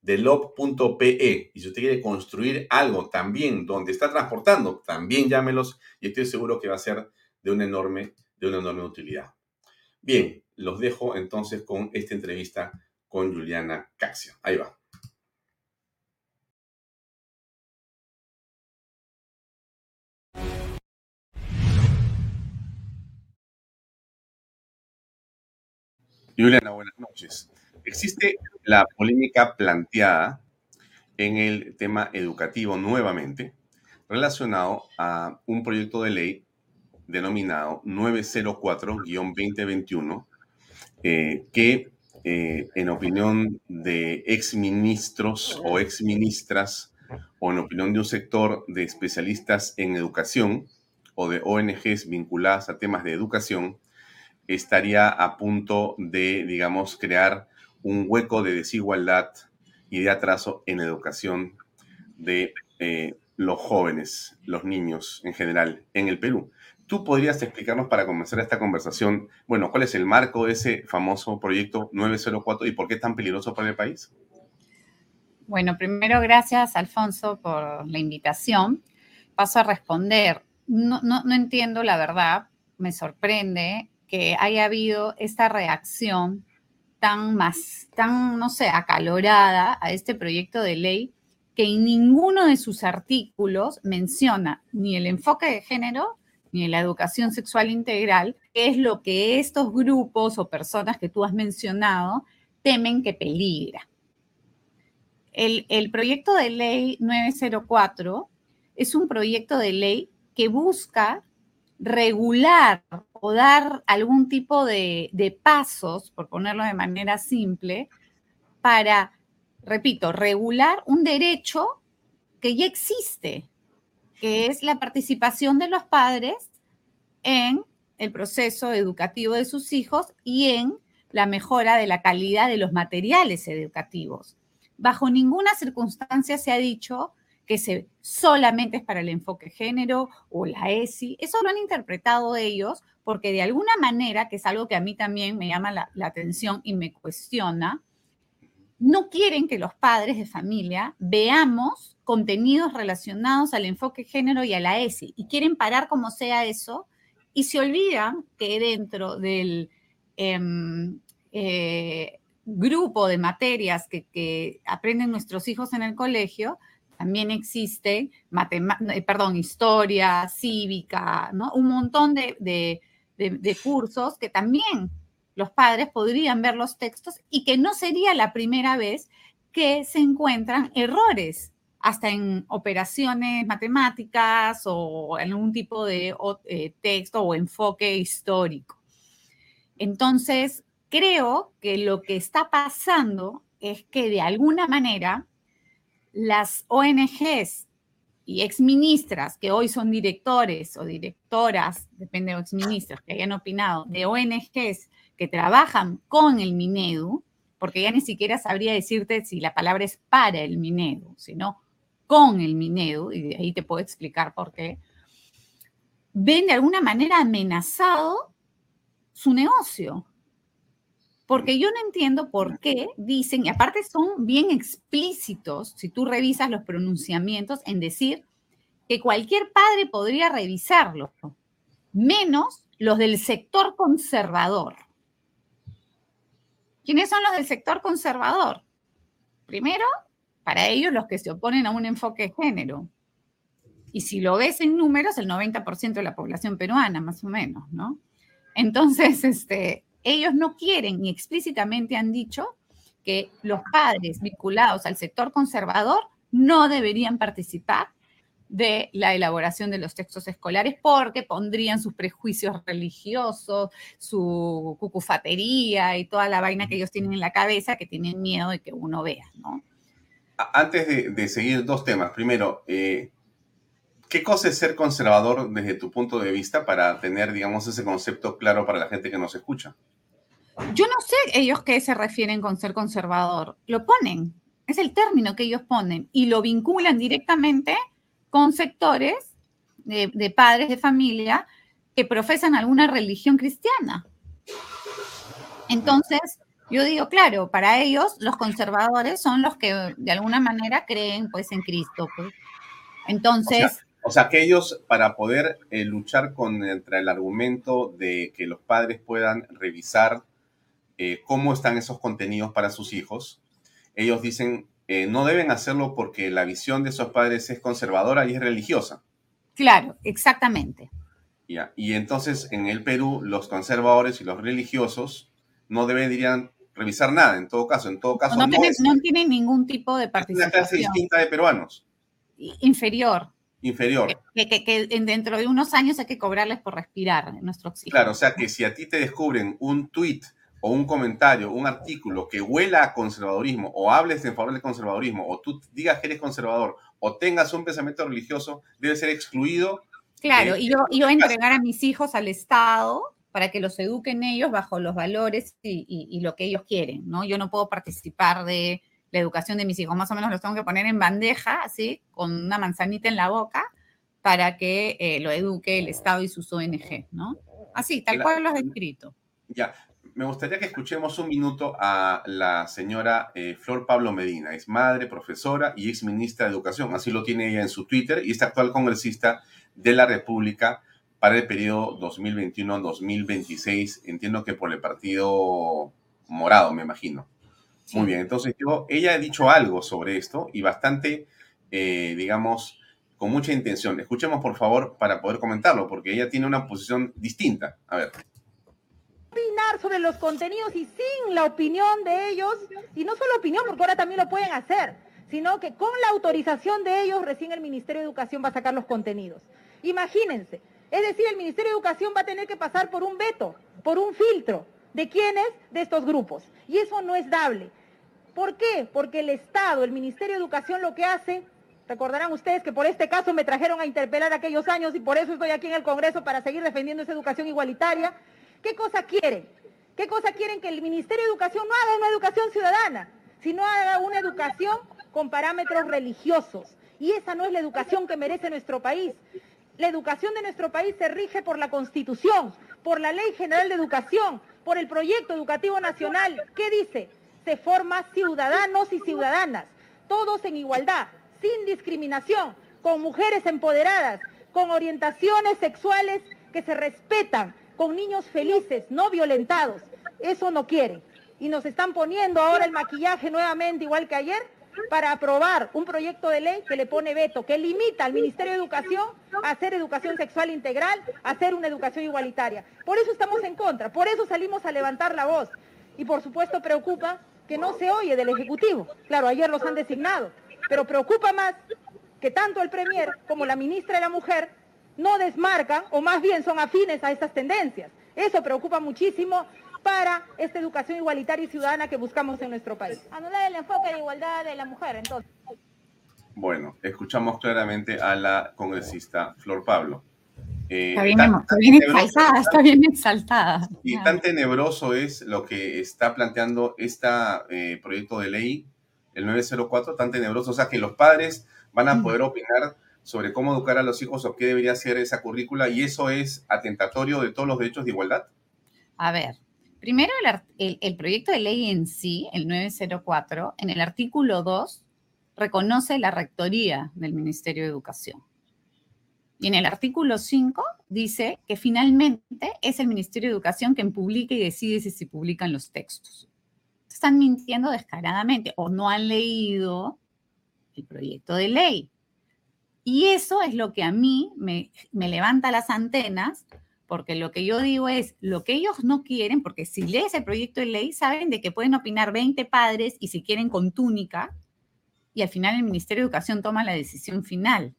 Delop.pe. Y si usted quiere construir algo también donde está transportando, también llámelos y estoy seguro que va a ser de una enorme, de una enorme utilidad. Bien, los dejo entonces con esta entrevista con Juliana Caxio. Ahí va. Juliana, buenas noches. existe la polémica planteada en el tema educativo nuevamente, relacionado a un proyecto de ley denominado 904-2021, eh, que eh, en opinión de exministros o exministras o en opinión de un sector de especialistas en educación o de ONGs vinculadas a temas de educación, estaría a punto de, digamos, crear un hueco de desigualdad y de atraso en educación de eh, los jóvenes, los niños en general en el Perú. ¿Tú podrías explicarnos para comenzar esta conversación, bueno, cuál es el marco de ese famoso proyecto 904 y por qué es tan peligroso para el país? Bueno, primero gracias, Alfonso, por la invitación. Paso a responder. No, no, no entiendo la verdad, me sorprende que haya habido esta reacción tan más, tan, no sé, acalorada a este proyecto de ley que en ninguno de sus artículos menciona ni el enfoque de género ni la educación sexual integral, es lo que estos grupos o personas que tú has mencionado temen que peligra. El, proyecto de ley 904 es un proyecto de ley que busca regular o dar algún tipo de, pasos, por ponerlo de manera simple, para, repito, regular un derecho que ya existe, que es la participación de los padres en el proceso educativo de sus hijos y en la mejora de la calidad de los materiales educativos. Bajo ninguna circunstancia se ha dicho que se, solamente es para el enfoque género o la ESI. Eso lo han interpretado ellos porque de alguna manera, que es algo que a mí también me llama la, la atención y me cuestiona, no quieren que los padres de familia veamos contenidos relacionados al enfoque género y a la ESI y quieren parar como sea eso y se olvidan que dentro del em, eh, grupo de materias que, aprenden nuestros hijos en el colegio, también existe, eh, perdón, historia, cívica, ¿no? un montón de, de cursos que también los padres podrían ver los textos y que no sería la primera vez que se encuentran errores, hasta en operaciones matemáticas o algún tipo de eh, texto o enfoque histórico. Entonces, creo que lo que está pasando es que de alguna manera las ONGs y exministras que hoy son directores o directoras, depende de exministros que hayan opinado, de ONGs que trabajan con el Minedu, porque ya ni siquiera sabría decirte si la palabra es para el Minedu, sino con el Minedu, y de ahí te puedo explicar por qué, ven de alguna manera amenazado su negocio. Porque yo no entiendo por qué dicen, y aparte son bien explícitos, si tú revisas los pronunciamientos, en decir que cualquier padre podría revisarlo, menos los del sector conservador. ¿Quiénes son los del sector conservador? Primero, para ellos los que se oponen a un enfoque de género. Y si lo ves en números, el 90% de la población peruana, más o menos, ¿no? Entonces, <laughs> este, ellos no quieren ni explícitamente han dicho que los padres vinculados al sector conservador no deberían participar de la elaboración de los textos escolares porque pondrían sus prejuicios religiosos, su cucufatería y toda la vaina que ellos tienen en la cabeza que tienen miedo de que uno vea, ¿no? Antes de, seguir, dos temas. Primero, eh, ¿qué cosa es ser conservador desde tu punto de vista para tener, digamos, ese concepto claro para la gente que nos escucha? Yo no sé ellos qué se refieren con ser conservador. Lo ponen, es el término que ellos ponen y lo vinculan directamente con sectores de, de padres de familia que profesan alguna religión cristiana. Entonces, yo digo, claro, para ellos los conservadores son los que de alguna manera creen pues en Cristo. Pues. Entonces... O sea, que ellos para poder eh, luchar contra el argumento de que los padres puedan revisar eh, cómo están esos contenidos para sus hijos, ellos dicen, eh, no deben hacerlo porque la visión de esos padres es conservadora y es religiosa. Claro, exactamente. Ya. Y entonces en el Perú los conservadores y los religiosos no deberían revisar nada, en todo caso. En todo caso, no, no, tienen, ningún tipo de participación. Es una clase distinta de peruanos. Inferior. Inferior. Que, que, dentro de unos años hay que cobrarles por respirar nuestro oxígeno. Claro, o sea que si a ti te descubren un tweet o un comentario, un artículo que huela a conservadorismo o hables en favor del conservadorismo o tú digas que eres conservador o tengas un pensamiento religioso, debe ser excluido. Claro, y yo, yo entregar a mis hijos al Estado para que los eduquen ellos bajo los valores y, lo que ellos quieren, ¿no? Yo no puedo participar de la educación de mis hijos, más o menos los tengo que poner en bandeja, así, con una manzanita en la boca, para que eh, lo eduque el Estado y sus ONG, ¿no? Así, tal cual lo has escrito. Ya, me gustaría que escuchemos un minuto a la señora eh, Flor Pablo Medina. Es madre, profesora y ex ministra de Educación. Así lo tiene ella en su Twitter y es actual congresista de la República para el periodo 2021-2026, entiendo que por el partido morado, me imagino. Muy bien, entonces yo, ella ha dicho algo sobre esto y bastante, eh, digamos, con mucha intención. Escuchemos, por favor, para poder comentarlo, porque ella tiene una posición distinta. A ver. Opinar sobre los contenidos y sin la opinión de ellos, y no solo opinión, porque ahora también lo pueden hacer, sino que con la autorización de ellos, recién el Ministerio de Educación va a sacar los contenidos. Imagínense, es decir, el Ministerio de Educación va a tener que pasar por un veto, por un filtro. ¿De quiénes? De estos grupos. Y eso no es dable. ¿Por qué? Porque el Estado, el Ministerio de Educación lo que hace, recordarán ustedes que por este caso me trajeron a interpelar aquellos años y por eso estoy aquí en el Congreso para seguir defendiendo esa educación igualitaria. ¿Qué cosa quieren? ¿Qué cosa quieren que el Ministerio de Educación no haga una educación ciudadana, sino haga una educación con parámetros religiosos? Y esa no es la educación que merece nuestro país. La educación de nuestro país se rige por la Constitución, por la Ley General de Educación, por el Proyecto Educativo Nacional. ¿Qué dice? Se forma ciudadanos y ciudadanas, todos en igualdad, sin discriminación, con mujeres empoderadas, con orientaciones sexuales que se respetan, con niños felices, no violentados. Eso no quieren. Y nos están poniendo ahora el maquillaje nuevamente, igual que ayer, para aprobar un proyecto de ley que le pone veto, que limita al Ministerio de Educación a hacer educación sexual integral, a hacer una educación igualitaria. Por eso estamos en contra, por eso salimos a levantar la voz. Y por supuesto preocupa que no se oye del Ejecutivo. Claro, ayer los han designado, pero preocupa más que tanto el Premier como la ministra de la Mujer no desmarcan o más bien son afines a estas tendencias. Eso preocupa muchísimo para esta educación igualitaria y ciudadana que buscamos en nuestro país. Anular el enfoque de igualdad de la mujer, entonces. Bueno, escuchamos claramente a la congresista Flor Pablo. Eh, está, bien, exaltada, está bien exaltada. Y tan tenebroso es lo que está planteando este proyecto de ley, el 904, tan tenebroso, o sea que los padres van a poder opinar sobre cómo educar a los hijos o qué debería ser esa currícula y eso es atentatorio de todos los derechos de igualdad. A ver, Primero, el, proyecto de ley en sí, el 904, en el artículo 2, reconoce la rectoría del Ministerio de Educación. Y en el artículo 5 dice que finalmente es el Ministerio de Educación quien publica y decide si se publican los textos. Están mintiendo descaradamente o no han leído el proyecto de ley. Y eso es lo que a mí me, me levanta las antenas porque lo que yo digo es, lo que ellos no quieren, porque si lees el proyecto de ley, saben de que pueden opinar 20 padres y si quieren con túnica, y al final el Ministerio de Educación toma la decisión final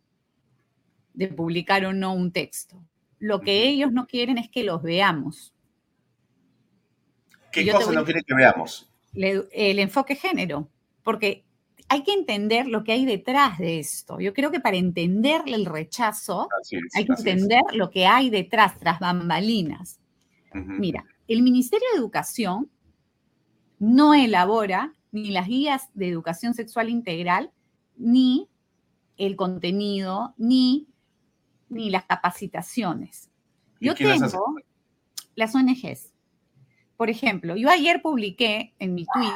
de publicar o no un texto. Lo que ellos no quieren es que los veamos. ¿Qué cosa no quieren que veamos? el enfoque género, porque hay que entender lo que hay detrás de esto. Yo creo que para entender el rechazo, hay que entender lo que hay detrás, tras bambalinas. Mira, el Ministerio de Educación no elabora ni las guías de educación sexual integral, ni el contenido, ni, ni las capacitaciones. Yo tengo las ONGs. Por ejemplo, yo ayer publiqué en mi tweet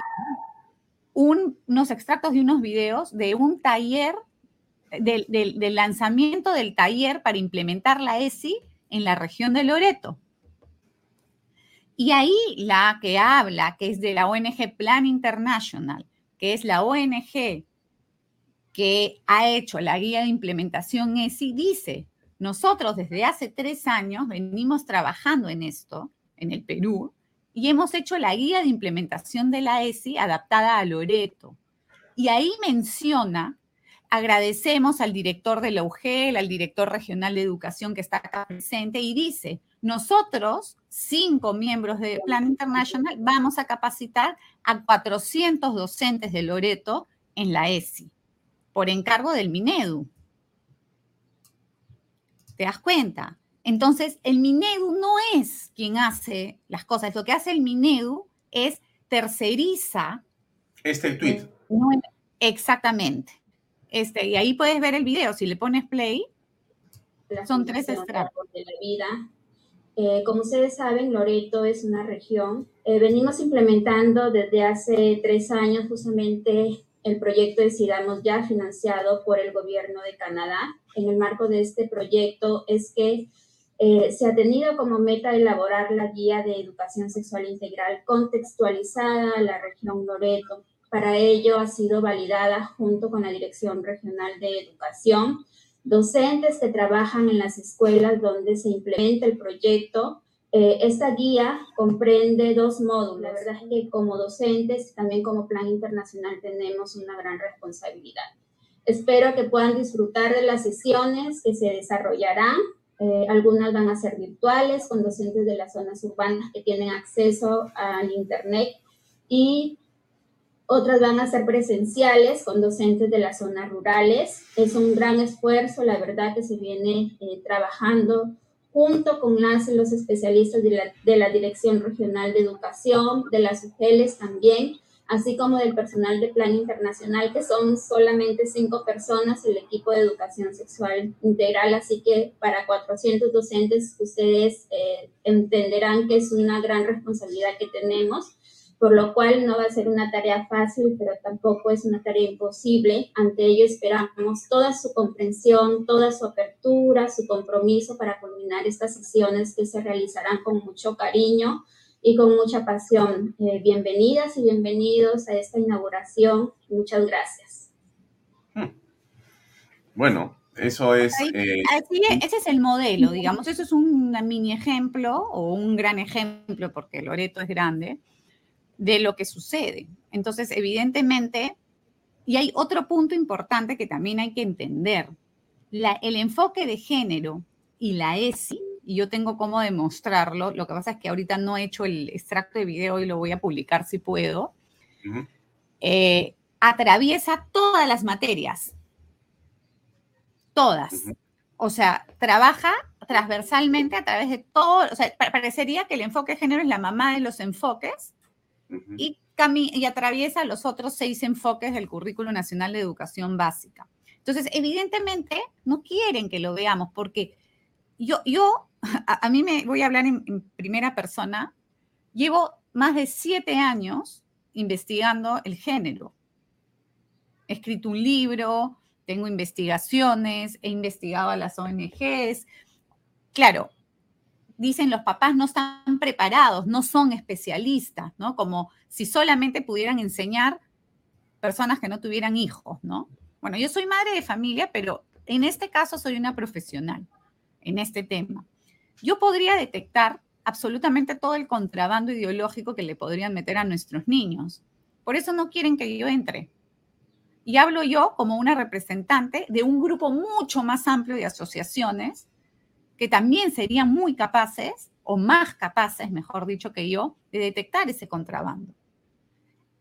unos extractos de unos videos de un taller, del, lanzamiento del taller para implementar la ESI en la región de Loreto. Y ahí la que habla, que es de la ONG Plan International, que es la ONG que ha hecho la guía de implementación ESI, dice, nosotros desde hace tres años venimos trabajando en esto, en el Perú, y hemos hecho la guía de implementación de la ESI adaptada a Loreto. Y ahí menciona, agradecemos al director de la UGEL, al director regional de educación que está acá presente, y dice, nosotros, cinco miembros de Plan International, vamos a capacitar a 400 docentes de Loreto en la ESI, por encargo del Minedu. ¿Te das cuenta? Entonces, el Minedu no es quien hace las cosas. Lo que hace el Minedu es terceriza. Este tweet. exactamente. Este, y ahí puedes ver el video. Si le pones play, son tres extractos. De la vida. Eh, como ustedes saben, Loreto es una región. Eh, venimos implementando desde hace tres años justamente el proyecto Decidamos Ya, financiado por el gobierno de Canadá. En el marco de este proyecto es que eh, se ha tenido como meta elaborar la guía de educación sexual integral contextualizada a la región Loreto. Para ello ha sido validada junto con la Dirección Regional de Educación, docentes que trabajan en las escuelas donde se implementa el proyecto. Eh, esta guía comprende dos módulos. La verdad es que como docentes, también como plan internacional, tenemos una gran responsabilidad. Espero que puedan disfrutar de las sesiones que se desarrollarán eh, algunas van a ser virtuales con docentes de las zonas urbanas que tienen acceso al Internet y otras van a ser presenciales con docentes de las zonas rurales. Es un gran esfuerzo, la verdad, que se viene eh, trabajando junto con las, los especialistas de la, de la Dirección Regional de Educación, de las UGELES también, así como del personal de plan internacional, que son solamente cinco personas, el equipo de educación sexual integral, así que para 400 docentes ustedes eh, entenderán que es una gran responsabilidad que tenemos, por lo cual no va a ser una tarea fácil, pero tampoco es una tarea imposible. Ante ello esperamos toda su comprensión, toda su apertura, su compromiso para culminar estas sesiones que se realizarán con mucho cariño y con mucha pasión. Eh, bienvenidas y bienvenidos a esta inauguración. Muchas gracias. Bueno, eso es... Eh, ese es el modelo, digamos. Eso es un mini ejemplo o un gran ejemplo, porque Loreto es grande, de lo que sucede. Entonces, evidentemente, y hay otro punto importante que también hay que entender. La, el enfoque de género y la ESI y yo tengo cómo demostrarlo. Lo que pasa es que ahorita no he hecho el extracto de video y lo voy a publicar si puedo. Eh, atraviesa todas las materias. Todas. O sea, trabaja transversalmente a través de todo. O sea, parecería que el enfoque de género es la mamá de los enfoques y, y atraviesa los otros seis enfoques del Currículo Nacional de Educación Básica. Entonces, evidentemente, no quieren que lo veamos porque yo, yo <laughs> a, mí me voy a hablar en, primera persona, llevo más de siete años investigando el género. He escrito un libro, tengo investigaciones, he investigado a las ONGs. Claro, dicen los papás no están preparados, no son especialistas, ¿no? Como si solamente pudieran enseñar personas que no tuvieran hijos, ¿no? Bueno, yo soy madre de familia, pero en este caso soy una profesional en este tema yo podría detectar absolutamente todo el contrabando ideológico que le podrían meter a nuestros niños. Por eso no quieren que yo entre. Y hablo yo como una representante de un grupo mucho más amplio de asociaciones que también serían muy capaces, o más capaces, mejor dicho que yo, de detectar ese contrabando.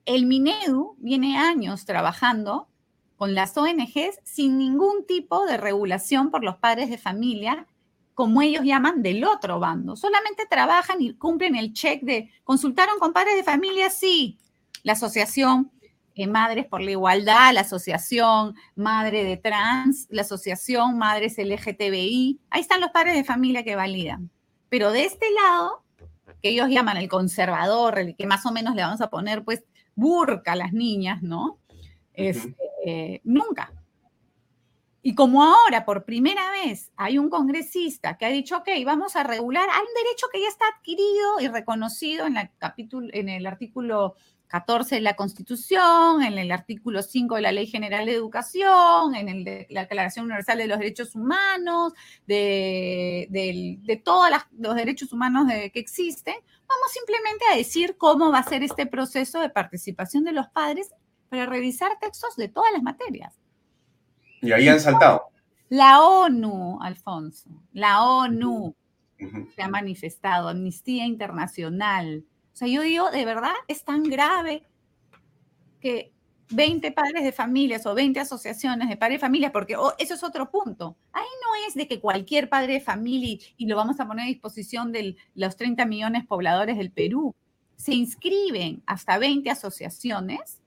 El Minedu viene años trabajando con las ONGs sin ningún tipo de regulación por los padres de familia como ellos llaman, del otro bando. Solamente trabajan y cumplen el check de, ¿consultaron con padres de familia? Sí. La asociación eh, Madres por la Igualdad, la asociación Madre de Trans, la asociación Madres LGTBI. Ahí están los padres de familia que validan. Pero de este lado, que ellos llaman el conservador, el que más o menos le vamos a poner, pues, burca a las niñas, ¿no? Este, nunca. Y como ahora por primera vez hay un congresista que ha dicho, ok, vamos a regular, hay un derecho que ya está adquirido y reconocido en, la en el artículo 14 de la Constitución, en el artículo 5 de la Ley General de Educación, en el de la Declaración Universal de los Derechos Humanos, de, todos los derechos humanos que existen, vamos simplemente a decir cómo va a ser este proceso de participación de los padres para revisar textos de todas las materias. Y ahí han saltado. La ONU, Alfonso, la ONU se ha manifestado, Amnistía Internacional. O sea, yo digo, de verdad, es tan grave que 20 padres de familias o 20 asociaciones de padres de familias, porque oh, eso es otro punto. Ahí no es de que cualquier padre de familia, y lo vamos a poner a disposición de los 30 millones pobladores del Perú, se inscriben hasta 20 asociaciones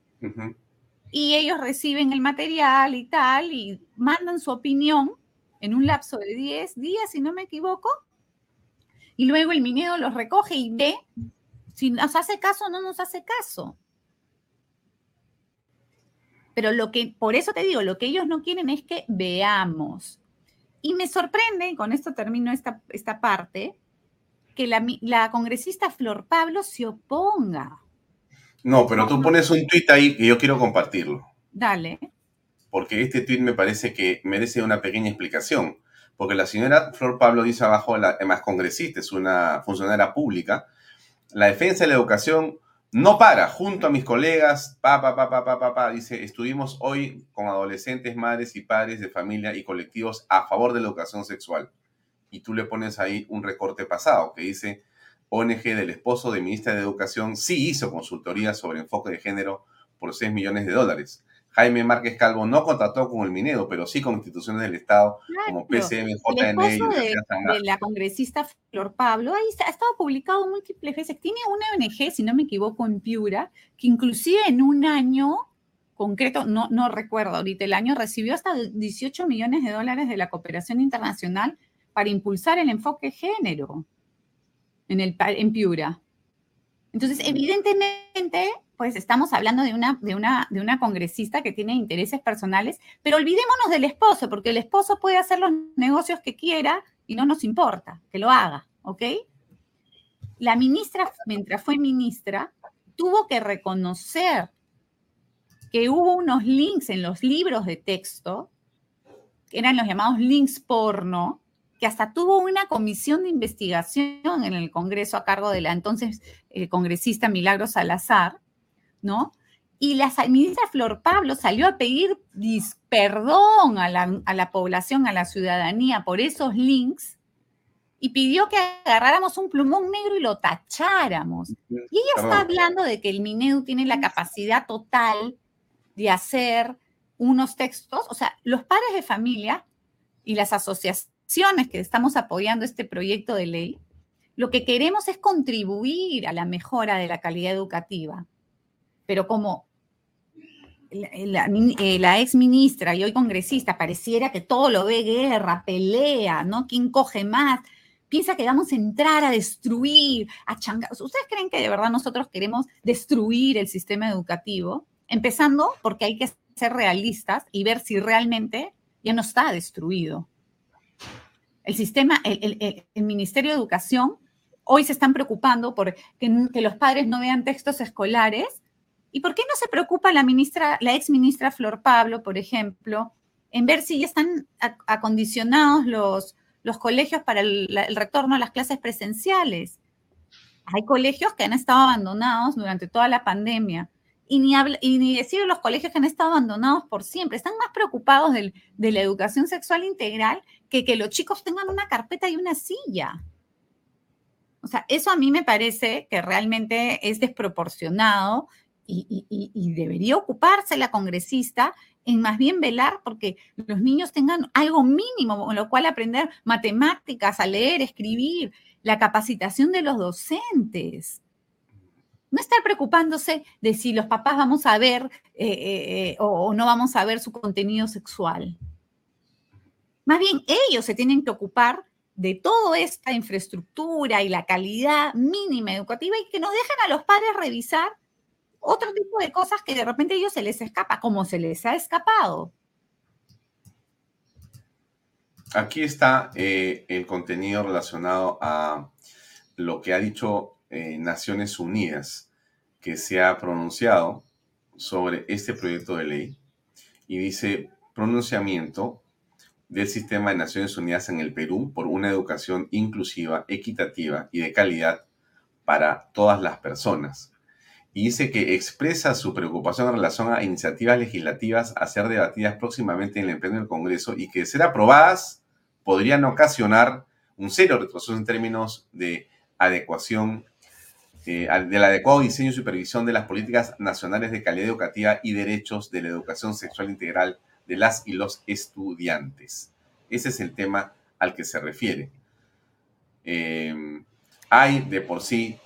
y ellos reciben el material y tal, y mandan su opinión en un lapso de 10 días, si no me equivoco, y luego el minero los recoge y ve si nos hace caso o no nos hace caso. Pero lo que, por eso te digo, lo que ellos no quieren es que veamos. Y me sorprende, y con esto termino esta, esta parte, que la, la congresista Flor Pablo se oponga. No, pero tú pones un tuit ahí que yo quiero compartirlo. Dale. Porque este tuit me parece que merece una pequeña explicación. Porque la señora Flor Pablo dice abajo, la, además congresista, es una funcionaria pública, la defensa de la educación no para, junto a mis colegas, pa, pa, pa, pa, pa, pa, dice, estuvimos hoy con adolescentes, madres y padres de familia y colectivos a favor de la educación sexual. Y tú le pones ahí un recorte pasado que dice, ONG del esposo de ministra de Educación sí hizo consultoría sobre enfoque de género por 6 millones de dólares. Jaime Márquez Calvo no contrató con el Minedo, pero sí con instituciones del Estado como PCM, JNE y de, la congresista Flor Pablo, ahí ha estado publicado múltiples veces. Tiene una ONG, si no me equivoco, en Piura, que inclusive en un año concreto, no, no recuerdo ahorita el año, recibió hasta 18 millones de dólares de la cooperación internacional para impulsar el enfoque género en, el, en Piura. Entonces, evidentemente, pues estamos hablando de una, de, una, de una congresista que tiene intereses personales, pero olvidémonos del esposo, porque el esposo puede hacer los negocios que quiera y no nos importa que lo haga, ¿ok? La ministra, mientras fue ministra, tuvo que reconocer que hubo unos links en los libros de texto, que eran los llamados links porno, que hasta tuvo una comisión de investigación en el Congreso a cargo de la entonces eh, congresista Milagro Salazar, ¿no? Y la ministra Flor Pablo salió a pedir perdón a la, a la población, a la ciudadanía por esos links y pidió que agarráramos un plumón negro y lo tacháramos. Y ella está hablando de que el Minedu tiene la capacidad total de hacer unos textos, o sea, los padres de familia y las asociaciones que estamos apoyando este proyecto de ley, lo que queremos es contribuir a la mejora de la calidad educativa. Pero como la, la, ex ministra y hoy congresista pareciera que todo lo ve guerra, pelea, ¿no? ¿Quién coge más? Piensa que vamos a entrar a destruir, a changar. ¿Ustedes creen que de verdad nosotros queremos destruir el sistema educativo? Empezando porque hay que ser realistas y ver si realmente ya no está destruido. El sistema, el, Ministerio de Educación, hoy se están preocupando por que, los padres no vean textos escolares. ¿Y por qué no se preocupa la ministra, la ex ministra Flor Pablo, por ejemplo, en ver si ya están acondicionados los colegios para el, retorno a las clases presenciales? Hay colegios que han estado abandonados durante toda la pandemia. Y ni, y ni decir los colegios que han estado abandonados por siempre. Están más preocupados de la educación sexual integral que que los chicos tengan una carpeta y una silla. O sea, eso a mí me parece que realmente es desproporcionado y, debería ocuparse la congresista en más bien velar porque los niños tengan algo mínimo, con lo cual aprender matemáticas, a leer, escribir, la capacitación de los docentes. No estar preocupándose de si los papás vamos a ver eh, eh, eh, o no vamos a ver su contenido sexual. Más bien ellos se tienen que ocupar de toda esta infraestructura y la calidad mínima educativa y que nos dejen a los padres revisar otro tipo de cosas que de repente a ellos se les escapa, como se les ha escapado. aquí está el contenido relacionado a lo que ha dicho eh, Naciones Unidas, que se ha pronunciado sobre este proyecto de ley y dice pronunciamiento del sistema de Naciones Unidas en el Perú por una educación inclusiva, equitativa y de calidad para todas las personas. Y dice que expresa su preocupación en relación a iniciativas legislativas a ser debatidas próximamente en el Pleno del Congreso y que de ser aprobadas podrían ocasionar un serio retroceso en términos de adecuación, eh, del adecuado diseño y supervisión de las políticas nacionales de calidad educativa y derechos de la educación sexual integral de las y los estudiantes. Ese es el tema al que se refiere. Eh, hay de por sí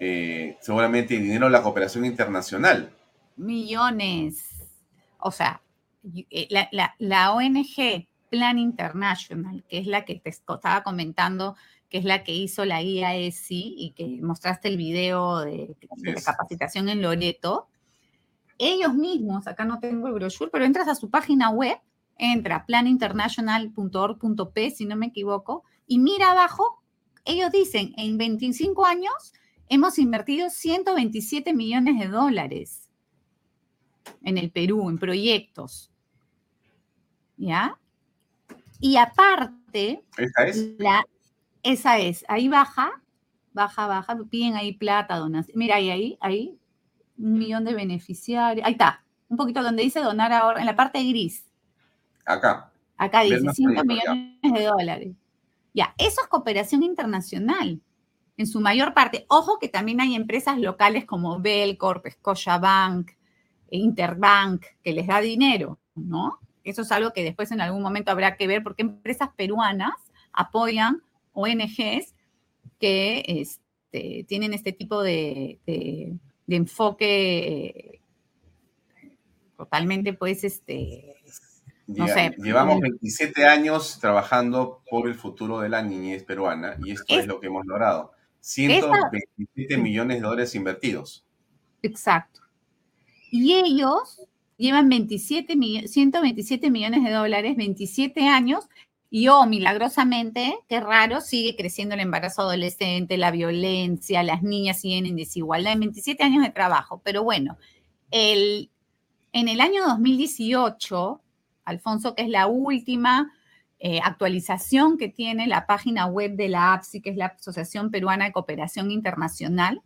eh, seguramente dinero en la cooperación internacional. Millones. O sea, la, la ONG Plan International, que es la que te estaba comentando que es la que hizo la guía ESI y que mostraste el video de, la capacitación en Loreto, ellos mismos, acá no tengo el brochure, pero entras a su página web, entra planinternational.org.p, si no me equivoco, y mira abajo, ellos dicen, en 25 años hemos invertido 127 millones de dólares en el Perú, en proyectos. ¿Ya? Y aparte, es? La, esa es, ahí baja, baja, baja, piden ahí plata, donación. Mira, ahí, ahí, ahí, un millón de beneficiarios. Ahí está, un poquito donde dice donar ahora, en la parte gris. Acá. Acá dice 5 millones de dólares. Ya, eso es cooperación internacional, en su mayor parte. Ojo que también hay empresas locales como Belcorp, Scotiabank, Interbank, que les da dinero, ¿no? Eso es algo que después en algún momento habrá que ver porque empresas peruanas apoyan ONGs que este, tienen este tipo de, enfoque totalmente, pues, este, no sé. Llevamos 27 años trabajando por el futuro de la niñez peruana y esto es, lo que hemos logrado. 127 millones de dólares invertidos. Exacto. Y ellos llevan 27 127 millones de dólares, 27 años, y oh, milagrosamente, qué raro, sigue creciendo el embarazo adolescente, la violencia, las niñas siguen en desigualdad en 27 años de trabajo. Pero bueno, el, en el año 2018, Alfonso, que es la última eh, actualización que tiene la página web de la APSI, que es la Asociación Peruana de Cooperación Internacional,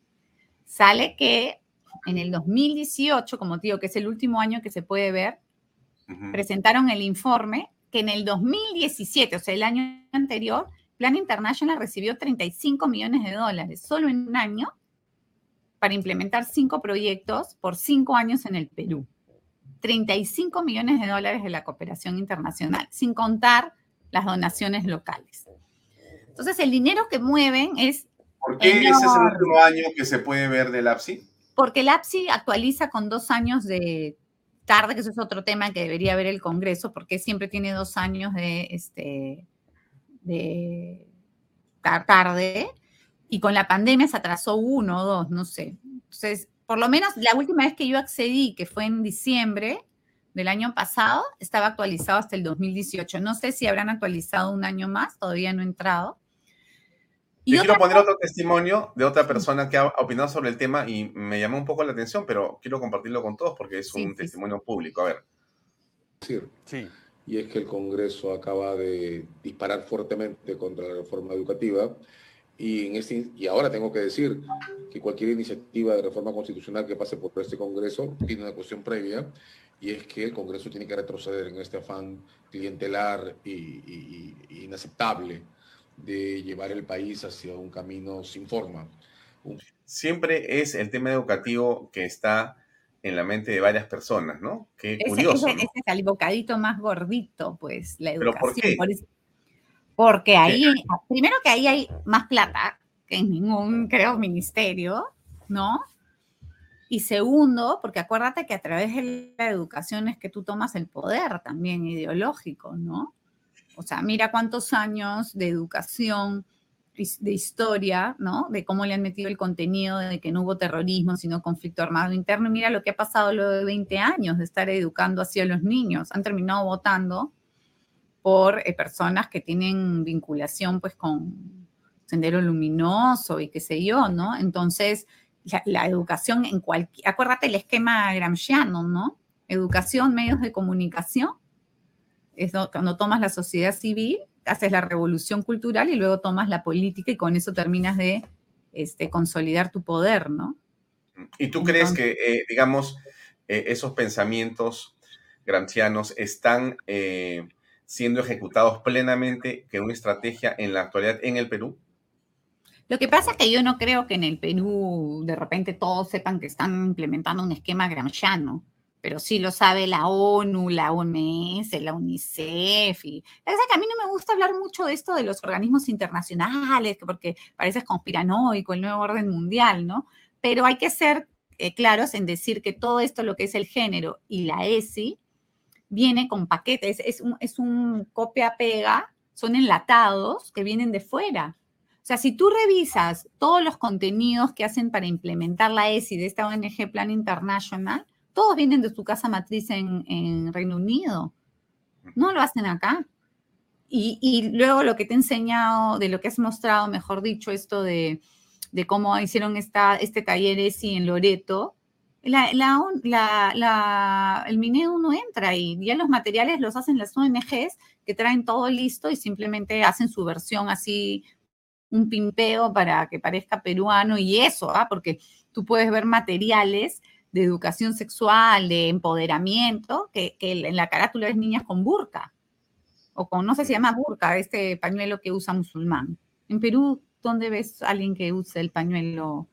sale que en el 2018, como te digo, que es el último año que se puede ver, presentaron el informe que en el 2017, o sea, el año anterior, Plan International recibió 35 millones de dólares solo en un año para implementar cinco proyectos por cinco años en el Perú. 35 millones de dólares de la cooperación internacional, sin contar las donaciones locales. Entonces, el dinero que mueven es... ¿Por qué ese es el último año que se puede ver del APSI? Porque el APSI actualiza con dos años de tarde, que eso es otro tema que debería ver el Congreso, porque siempre tiene dos años de, este, de tarde, y con la pandemia se atrasó uno o dos, no sé. Entonces, por lo menos la última vez que yo accedí, que fue en diciembre del año pasado, estaba actualizado hasta el 2018. No sé si habrán actualizado un año más, todavía no he entrado. Y quiero poner otro testimonio de otra persona que ha opinado sobre el tema y me llamó un poco la atención, pero quiero compartirlo con todos porque es un testimonio público. A ver. Sí. Y es que el Congreso acaba de disparar fuertemente contra la reforma educativa y, en este, y ahora tengo que decir que cualquier iniciativa de reforma constitucional que pase por este Congreso tiene una cuestión previa y es que el Congreso tiene que retroceder en este afán clientelar y inaceptable de llevar el país hacia un camino sin forma. Siempre es el tema educativo que está en la mente de varias personas, ¿no? Qué curioso. Ese, es el bocadito más gordito, pues, la educación. por qué? porque ahí, primero que ahí hay más plata que en ningún, creo, ministerio, ¿no? Y segundo, porque acuérdate que a través de la educación es que tú tomas el poder también ideológico, ¿no? O sea, mira cuántos años de educación, de historia, ¿no? De cómo le han metido el contenido de que no hubo terrorismo, sino conflicto armado interno. mira lo que ha pasado luego de 20 años de estar educando así a los niños. Han terminado votando por eh, personas que tienen vinculación pues con Sendero Luminoso y qué sé yo, ¿no? Entonces, la, educación en cualquier, acuérdate el esquema gramsciano, ¿no? Educación, medios de comunicación, es cuando tomas la sociedad civil, haces la revolución cultural y luego tomas la política y con eso terminas de este, consolidar tu poder, ¿no? ¿Y tú crees que, eh, digamos, eh, esos pensamientos gramscianos están eh, siendo ejecutados plenamente que una estrategia en la actualidad en el Perú? Lo que pasa es que yo no creo que en el Perú de repente todos sepan que están implementando un esquema gramsciano, pero sí lo sabe la ONU, la OMS, la UNICEF. Y la verdad que a mí no me gusta hablar mucho de esto de los organismos internacionales, porque parece conspiranoico el nuevo orden mundial, ¿no? Pero hay que ser eh, claros en decir que todo esto, lo que es el género y la ESI, viene con paquetes, es un, es un copia-pega, son enlatados que vienen de fuera. O sea, si tú revisas todos los contenidos que hacen para implementar la ESI de esta ONG Plan International, todos vienen de su casa matriz en, Reino Unido. No lo hacen acá. Y, luego lo que te he enseñado, de lo que has mostrado, mejor dicho, esto de, cómo hicieron esta, este taller ESI en Loreto, la, la, el MINEDU no entra ahí. Ya los materiales los hacen las ONGs que traen todo listo y simplemente hacen su versión así, un pimpeo para que parezca peruano y eso, ¿ah? porque tú puedes ver materiales de educación sexual, de empoderamiento, que, que en la carátula es niñas con burka, o con, no sé si se llama burka, este pañuelo que usa musulmán. En Perú, ¿dónde ves a alguien que use el pañuelo?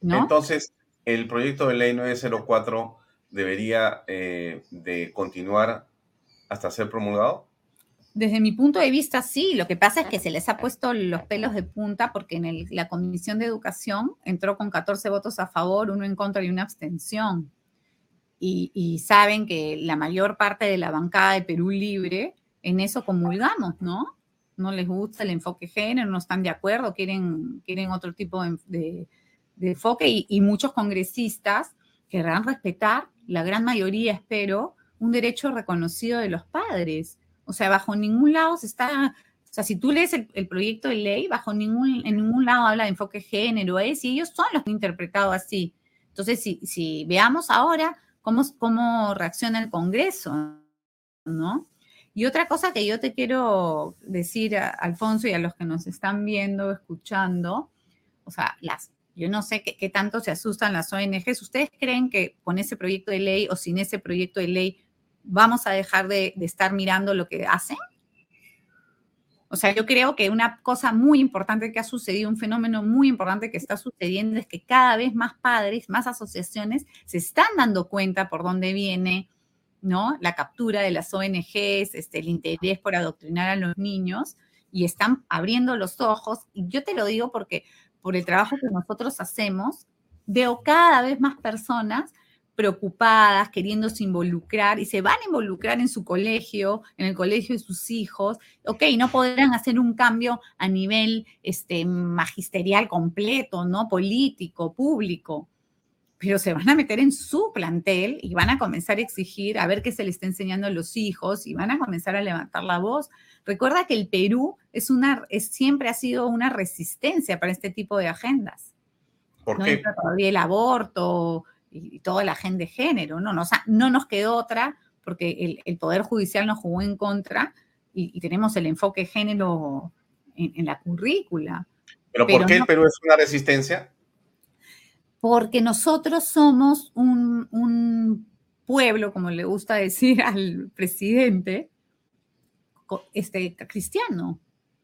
¿No? Entonces, el proyecto de ley 904 debería eh, de continuar hasta ser promulgado? Desde mi punto de vista, sí. Lo que pasa es que se les ha puesto los pelos de punta porque en la Comisión de Educación entró con 14 votos a favor, uno en contra y una abstención. Y, y, saben que la mayor parte de la bancada de Perú Libre en eso comulgamos, ¿no? No les gusta el enfoque género, no están de acuerdo, quieren, quieren otro tipo de, de enfoque y, muchos congresistas querrán respetar, la gran mayoría espero, un derecho reconocido de los padres. O sea, bajo ningún lado se está, o sea, si tú lees el, proyecto de ley, bajo ningún, en ningún lado habla de enfoque género, es, y ellos son los que han interpretado así. Entonces, si, si veamos ahora cómo, cómo reacciona el Congreso, ¿no? Y otra cosa que yo te quiero decir, a Alfonso, y a los que nos están viendo, escuchando, o sea, las yo no sé qué, tanto se asustan las ONGs. ¿Ustedes creen que con ese proyecto de ley o sin ese proyecto de ley vamos a dejar de, estar mirando lo que hacen? O sea, yo creo que una cosa muy importante que ha sucedido, un fenómeno muy importante que está sucediendo es que cada vez más padres, más asociaciones se están dando cuenta por dónde viene, ¿no? La captura de las ONGs, este, el interés por adoctrinar a los niños y están abriendo los ojos. Y yo te lo digo porque por el trabajo que nosotros hacemos, veo cada vez más personas preocupadas, queriéndose involucrar y se van a involucrar en su colegio, en el colegio de sus hijos. Ok, no podrán hacer un cambio a nivel este, magisterial completo, ¿no? Político, público, pero se van a meter en su plantel y van a comenzar a exigir a ver qué se le está enseñando a los hijos y van a comenzar a levantar la voz. Recuerda que el Perú es una, es, siempre ha sido una resistencia para este tipo de agendas. ¿Por qué? Todavía el aborto y, toda la agenda de género, ¿no? no nos quedó otra porque el, Poder Judicial nos jugó en contra y, tenemos el enfoque género en, la currícula. ¿Pero, por qué el Perú es una resistencia? porque nosotros somos un, pueblo, como le gusta decir al presidente, este, cristiano,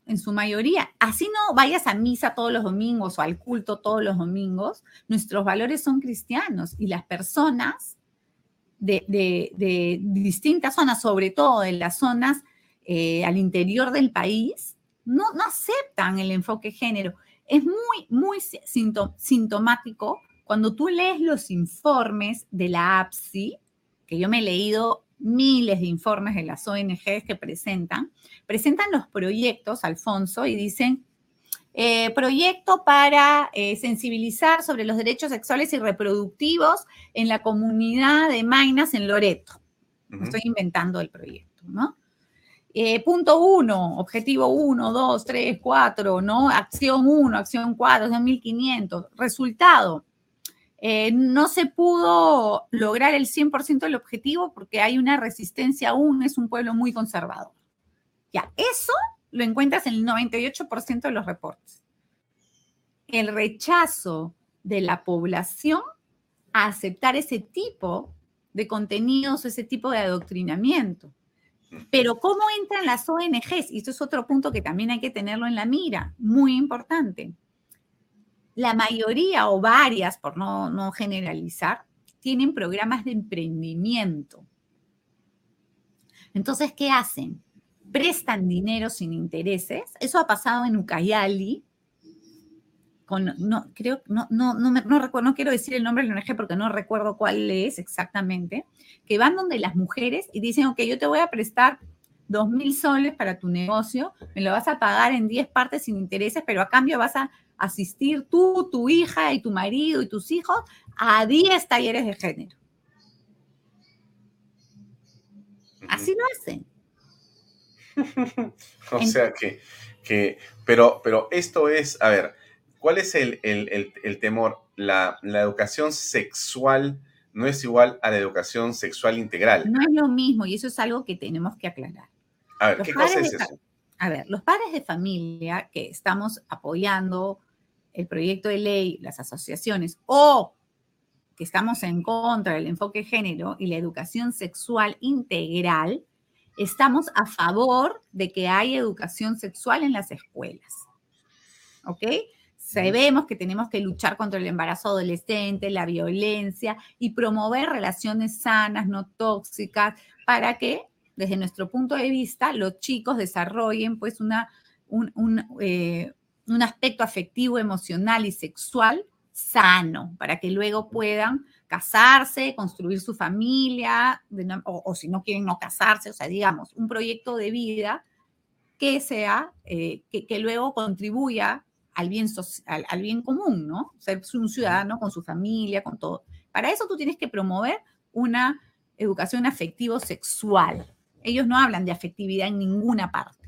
en su mayoría. Así no vayas a misa todos los domingos o al culto todos los domingos, nuestros valores son cristianos y las personas de, distintas zonas, sobre todo en las zonas eh, al interior del país, no, no aceptan el enfoque género es muy, muy sintomático cuando tú lees los informes de la APSI, que yo me he leído miles de informes de las ONGs que presentan, presentan los proyectos, Alfonso, y dicen, eh, proyecto para eh, sensibilizar sobre los derechos sexuales y reproductivos en la comunidad de Mainas en Loreto. Estoy inventando el proyecto, ¿no? Eh, punto uno, objetivo uno, dos, tres, cuatro, ¿no? Acción uno, acción cuatro, 2.500. Resultado, eh, no se pudo lograr el 100% del objetivo porque hay una resistencia aún, es un pueblo muy conservador. Ya, eso lo encuentras en el 98% de los reportes. El rechazo de la población a aceptar ese tipo de contenidos, ese tipo de adoctrinamiento. Pero ¿cómo entran las ONGs? Y esto es otro punto que también hay que tenerlo en la mira, muy importante. La mayoría o varias, por no, no generalizar, tienen programas de emprendimiento. Entonces, ¿qué hacen? Prestan dinero sin intereses. Eso ha pasado en Ucayali, no, creo, no, no, no, no, recuerdo, no quiero decir el nombre del ONG porque no recuerdo cuál es exactamente, que van donde las mujeres y dicen, ok, yo te voy a prestar dos mil soles para tu negocio, me lo vas a pagar en 10 partes sin intereses, pero a cambio vas a asistir tú, tu hija y tu marido y tus hijos a 10 talleres de género. Así lo hacen. <laughs> o sea que, que, pero, pero esto es, a ver, ¿Cuál es el, temor? La, educación sexual no es igual a la educación sexual integral. No es lo mismo y eso es algo que tenemos que aclarar. A ver, ¿qué cosa es eso? A ver, los padres de familia que estamos apoyando el proyecto de ley, las asociaciones o que estamos en contra del enfoque de género y la educación sexual integral, estamos a favor de que haya educación sexual en las escuelas. ¿Ok? Sabemos que tenemos que luchar contra el embarazo adolescente, la violencia y promover relaciones sanas, no tóxicas, para que, desde nuestro punto de vista, los chicos desarrollen pues una, un, eh, aspecto afectivo, emocional y sexual sano, para que luego puedan casarse, construir su familia, o, si no quieren no casarse, o sea, digamos, un proyecto de vida que sea, eh, que, que, luego contribuya al bien, al, bien común, ¿no? Ser un ciudadano con su familia, con todo. Para eso tú tienes que promover una educación afectivo-sexual. Ellos no hablan de afectividad en ninguna parte.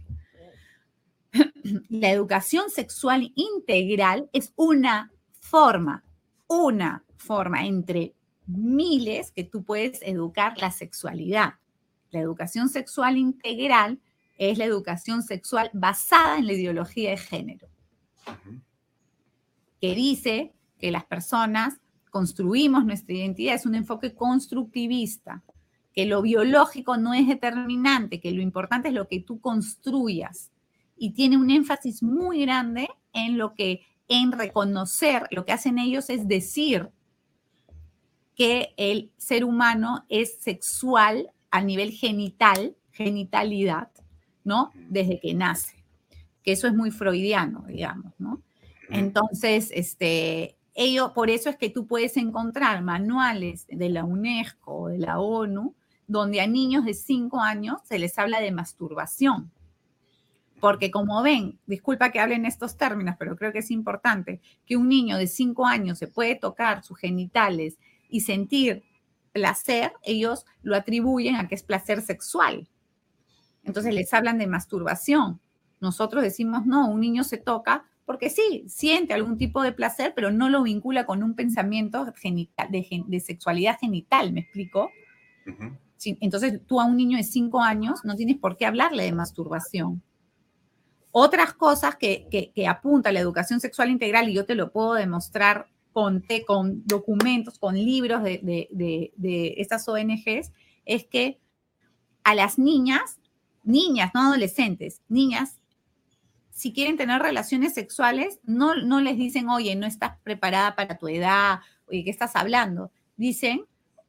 <clears throat> La educación sexual integral es una forma, una forma entre miles que tú puedes educar la sexualidad. La educación sexual integral es la educación sexual basada en la ideología de género que dice que las personas construimos nuestra identidad, es un enfoque constructivista, que lo biológico no es determinante, que lo importante es lo que tú construyas. Y tiene un énfasis muy grande en lo que, en reconocer, lo que hacen ellos es decir que el ser humano es sexual a nivel genital, genitalidad, ¿no? Desde que nace que eso es muy freudiano, digamos, ¿no? Entonces, este, ello, por eso es que tú puedes encontrar manuales de la UNESCO o de la ONU donde a niños de 5 años se les habla de masturbación. Porque como ven, disculpa que hable en estos términos, pero creo que es importante, que un niño de 5 años se puede tocar sus genitales y sentir placer, ellos lo atribuyen a que es placer sexual. Entonces les hablan de masturbación. Nosotros decimos, no, un niño se toca porque sí, siente algún tipo de placer, pero no lo vincula con un pensamiento genital, de, sexualidad genital, ¿me explico? entonces tú a un niño de cinco años no tienes por qué hablarle de masturbación. Otras cosas que, apunta la educación sexual integral, y yo te lo puedo demostrar con, con documentos, con libros de estas ONGs, es que a las niñas, niñas, no adolescentes, niñas, si quieren tener relaciones sexuales, no, no les dicen, oye, no estás preparada para tu edad, oye, ¿qué estás hablando? Dicen,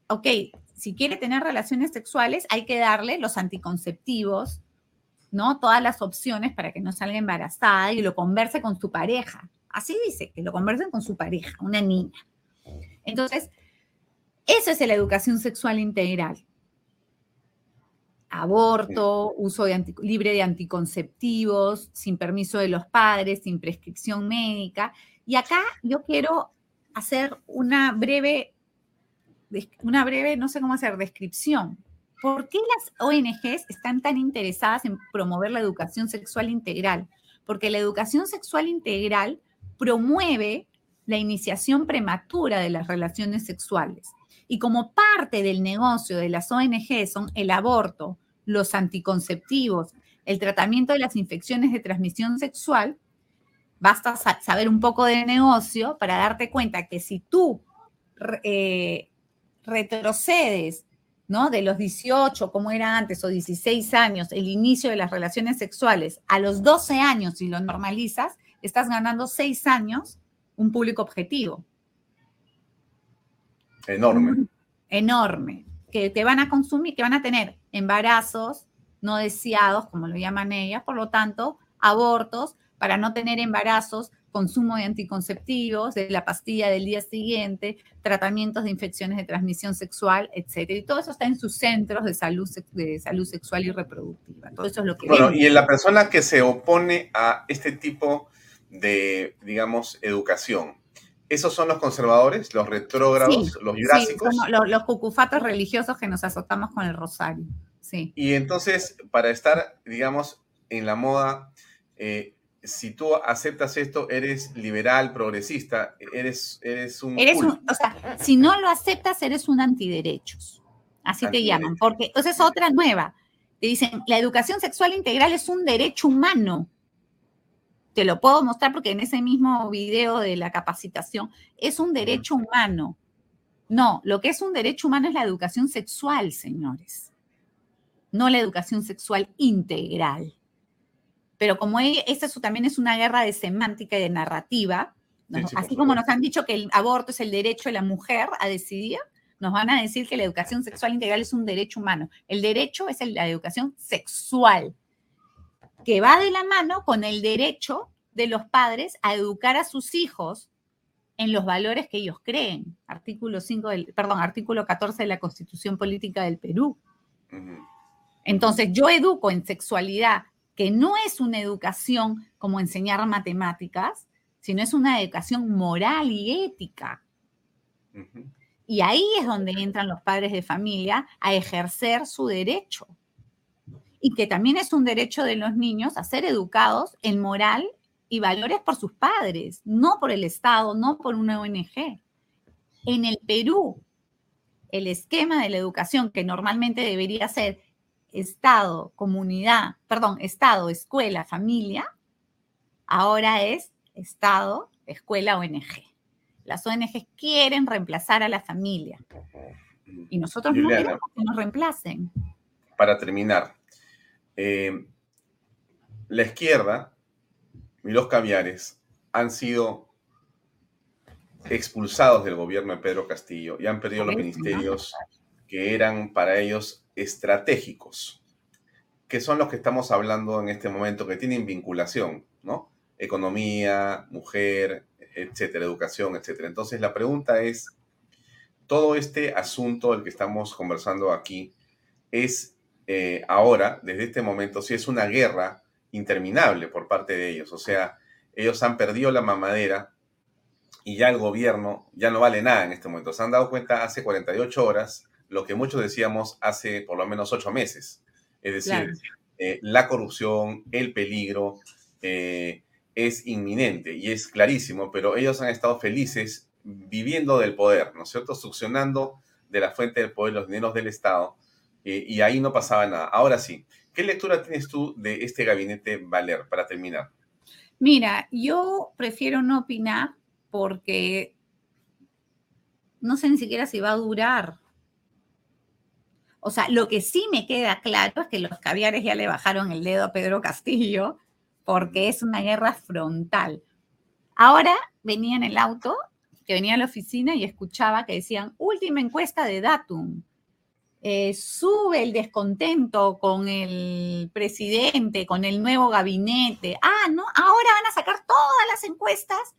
ok, si quiere tener relaciones sexuales, hay que darle los anticonceptivos, ¿no? Todas las opciones para que no salga embarazada y lo converse con su pareja. Así dice, que lo conversen con su pareja, una niña. Entonces, eso es la educación sexual integral aborto, uso libre de anticonceptivos, sin permiso de los padres, sin prescripción médica. Y acá yo quiero hacer una breve, una breve, no sé cómo hacer, descripción ¿por qué las ONGs están tan interesadas en promover la educación sexual integral? Porque la educación sexual integral promueve la iniciación prematura de las relaciones sexuales. Y como parte del negocio de las ONG son el aborto, los anticonceptivos, el tratamiento de las infecciones de transmisión sexual, basta saber un poco de negocio para darte cuenta que si tú eh, retrocedes ¿no? De los 18, como era antes, o 16 años, el inicio de las relaciones sexuales, a los 12 años, si lo normalizas, estás ganando 6 años un público objetivo. Enorme. Enorme. Que te van a consumir, que van a tener embarazos no deseados, como lo llaman ellas, por lo tanto, abortos para no tener embarazos consumo de anticonceptivos, de la pastilla del día siguiente, tratamientos de infecciones de transmisión sexual, etcétera. Y todo eso está en sus centros de salud, de salud sexual y reproductiva. Todo eso es lo que. Bueno, y en la persona que se opone a este tipo de, digamos, educación, ¿Esos son los conservadores, los retrógrados, los jurásicos? Sí, los, los, cucufatos religiosos que nos azotamos con el rosario. Sí. Y entonces, para estar, digamos, en la moda, eh, si tú aceptas esto, eres liberal, progresista, eres, eres un... Eres o sea, si no lo aceptas, eres un antiderechos. Así te llaman, porque esa es otra nueva. Te dicen, la educación sexual integral es un derecho humano. Te lo puedo mostrar porque en ese mismo video de la capacitación es un derecho humano. No, lo que es un derecho humano es la educación sexual, señores. No la educación sexual integral. Pero como esta también es una guerra de semántica y de narrativa, así como nos han dicho que el aborto es el derecho de la mujer a decidir, nos van a decir que la educación sexual integral es un derecho humano. El derecho es la educación sexual, que va de la mano con el derecho de los padres a educar a sus hijos en los valores que ellos creen. Artículo 5 del, perdón, artículo 14 de la Constitución Política del Perú. Entonces, yo educo en sexualidad que no es una educación como enseñar matemáticas, sino es una educación moral y ética. Y ahí es donde entran los padres de familia a ejercer su derecho. Y que también es un derecho de los niños a ser educados en moral y valores por sus padres, no por el Estado, no por una ONG. En el Perú, el esquema de la educación que normalmente debería ser Estado, comunidad, perdón, Estado, escuela, familia, ahora es Estado, escuela, ONG. Las ONG quieren reemplazar a la familia. Y nosotros no queremos que nos reemplacen. Para terminar, eh, la izquierda y los caviares han sido expulsados del gobierno de Pedro Castillo y han perdido los ministerios que eran para ellos estratégicos, que son los que estamos hablando en este momento, que tienen vinculación, ¿no? Economía, mujer, etcétera, educación, etcétera. Entonces la pregunta es, todo este asunto del que estamos conversando aquí es eh, ahora, desde este momento, si es una guerra interminable por parte de ellos. O sea, ellos han perdido la mamadera y ya el gobierno ya no vale nada en este momento. Se han dado cuenta hace 48 horas lo que muchos decíamos hace por lo menos ocho meses. Es decir, eh, la corrupción, el peligro eh, es inminente y es clarísimo, pero ellos han estado felices viviendo del poder, ¿no es cierto? Succionando de la fuente del poder los dineros del Estado eh, y ahí no pasaba nada. Ahora sí, ¿qué lectura tienes tú de este gabinete Valer para terminar? Mira, yo prefiero no opinar porque no sé ni siquiera si va a durar. O sea, lo que sí me queda claro es que los caviares ya le bajaron el dedo a Pedro Castillo porque es una guerra frontal. Ahora venía en el auto, que venía a la oficina y escuchaba que decían, última encuesta de Datum. Eh, sube el descontento con el presidente, con el nuevo gabinete. Ah, no, ahora van a sacar todas las encuestas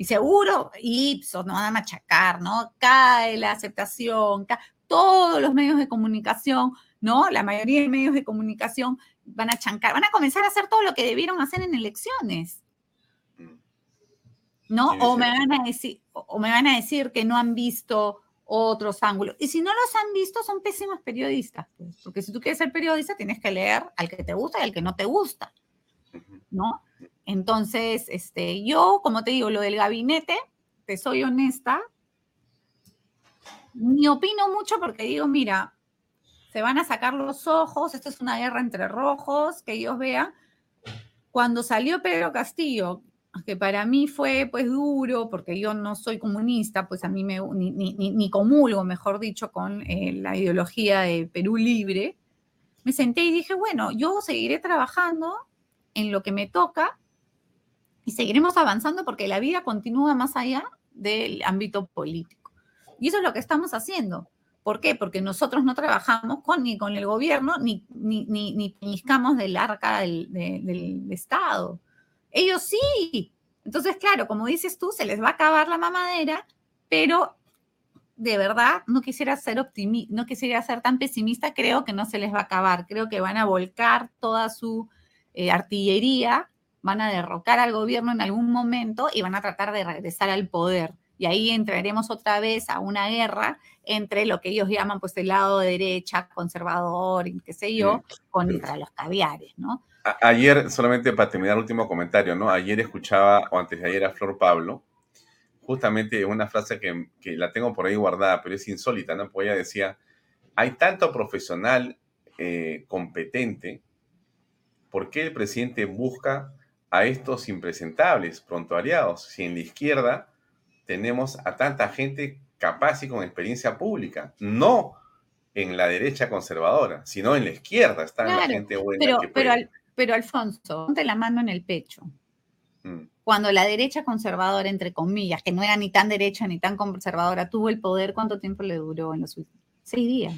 y seguro, Ipsos, no van a machacar, ¿no? Cae la aceptación, cae todos los medios de comunicación, ¿no? La mayoría de medios de comunicación van a chancar, van a comenzar a hacer todo lo que debieron hacer en elecciones. ¿No? O me van a decir, o me van a decir que no han visto otros ángulos. Y si no los han visto, son pésimos periodistas, pues, porque si tú quieres ser periodista, tienes que leer al que te gusta y al que no te gusta, ¿no? Entonces, este, yo, como te digo, lo del gabinete, te soy honesta, ni opino mucho porque digo, mira, se van a sacar los ojos, esto es una guerra entre rojos, que ellos vean. Cuando salió Pedro Castillo, que para mí fue pues duro, porque yo no soy comunista, pues a mí me, ni, ni, comulgo, mejor dicho, con eh, la ideología de Perú libre, me senté y dije, bueno, yo seguiré trabajando en lo que me toca y seguiremos avanzando porque la vida continúa más allá del ámbito político. Y eso es lo que estamos haciendo. ¿Por qué? Porque nosotros no trabajamos ni con el gobierno ni, ni, ni, ni del arca del, Estado ellos sí. Entonces, claro, como dices tú, se les va a acabar la mamadera, pero de verdad no quisiera ser optimista, no quisiera ser tan pesimista, creo que no se les va a acabar, creo que van a volcar toda su eh, artillería, van a derrocar al gobierno en algún momento y van a tratar de regresar al poder. Y ahí entraremos otra vez a una guerra entre lo que ellos llaman pues el lado derecha, conservador, y qué sé yo, contra los caviares, ¿no? ayer, solamente para terminar el último comentario, ¿no? Ayer escuchaba, o antes de ayer, a Flor Pablo, justamente una frase que, la tengo por ahí guardada, pero es insólita, ¿no? Porque ella decía, hay tanto profesional eh, competente, ¿por qué el presidente busca a estos impresentables prontuariados? Si en la izquierda tenemos a tanta gente capaz y con experiencia pública, no en la derecha conservadora, sino en la izquierda está la gente buena. Pero, pero Alfonso, ponte la mano en el pecho. Mm. Cuando la derecha conservadora, entre comillas, que no era ni tan derecha ni tan conservadora, tuvo el poder, ¿cuánto tiempo le duró en los últimos? Seis días.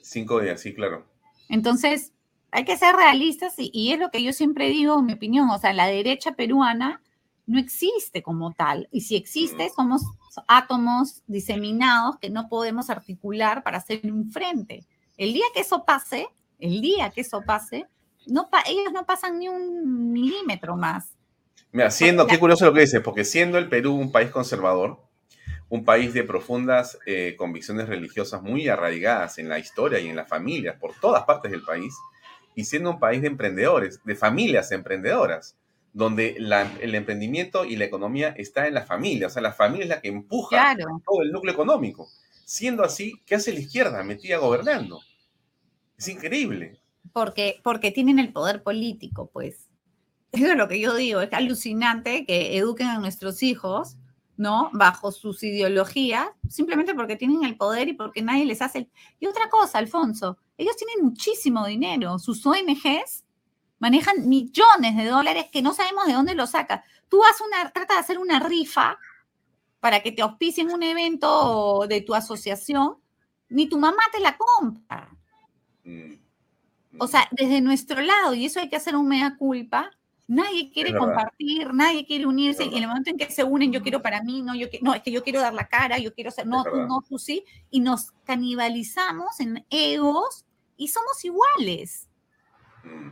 cinco días, sí, claro. Entonces, hay que ser realistas y, es lo que yo siempre digo, mi opinión, o sea, la derecha peruana no existe como tal. Y si existe, somos átomos diseminados que no podemos articular para hacer un frente. El día que eso pase, el día que eso pase, no ellos no pasan ni un milímetro más. Mira, siendo, qué curioso lo que dices, porque siendo el Perú un país conservador, un país de profundas eh, convicciones religiosas muy arraigadas en la historia y en las familias por todas partes del país, y siendo un país de emprendedores, de familias emprendedoras, donde el emprendimiento y la economía está en la familia, o sea, la familia es la que empuja todo el núcleo económico. Siendo así, ¿qué hace la izquierda metida gobernando? Es increíble. Porque, porque tienen el poder político, pues. Eso <laughs> es lo que yo digo, es alucinante que eduquen a nuestros hijos, ¿no? Bajo sus ideologías, simplemente porque tienen el poder y porque nadie les hace... Y otra cosa, Alfonso, ellos tienen muchísimo dinero, sus ONGs manejan millones de dólares que no sabemos de dónde los saca. Tú haces una, trata de hacer una rifa para que te auspicien un evento de tu asociación, ni tu mamá te la compra. Mm. O sea, desde nuestro lado, y eso hay que hacer un mea culpa, nadie quiere compartir, nadie quiere unirse, y en el momento en que se unen, yo quiero para mí, no, yo, no, es que yo quiero dar la cara, yo quiero ser, no, tú no, tú sí, y nos canibalizamos en egos y somos iguales. Mm,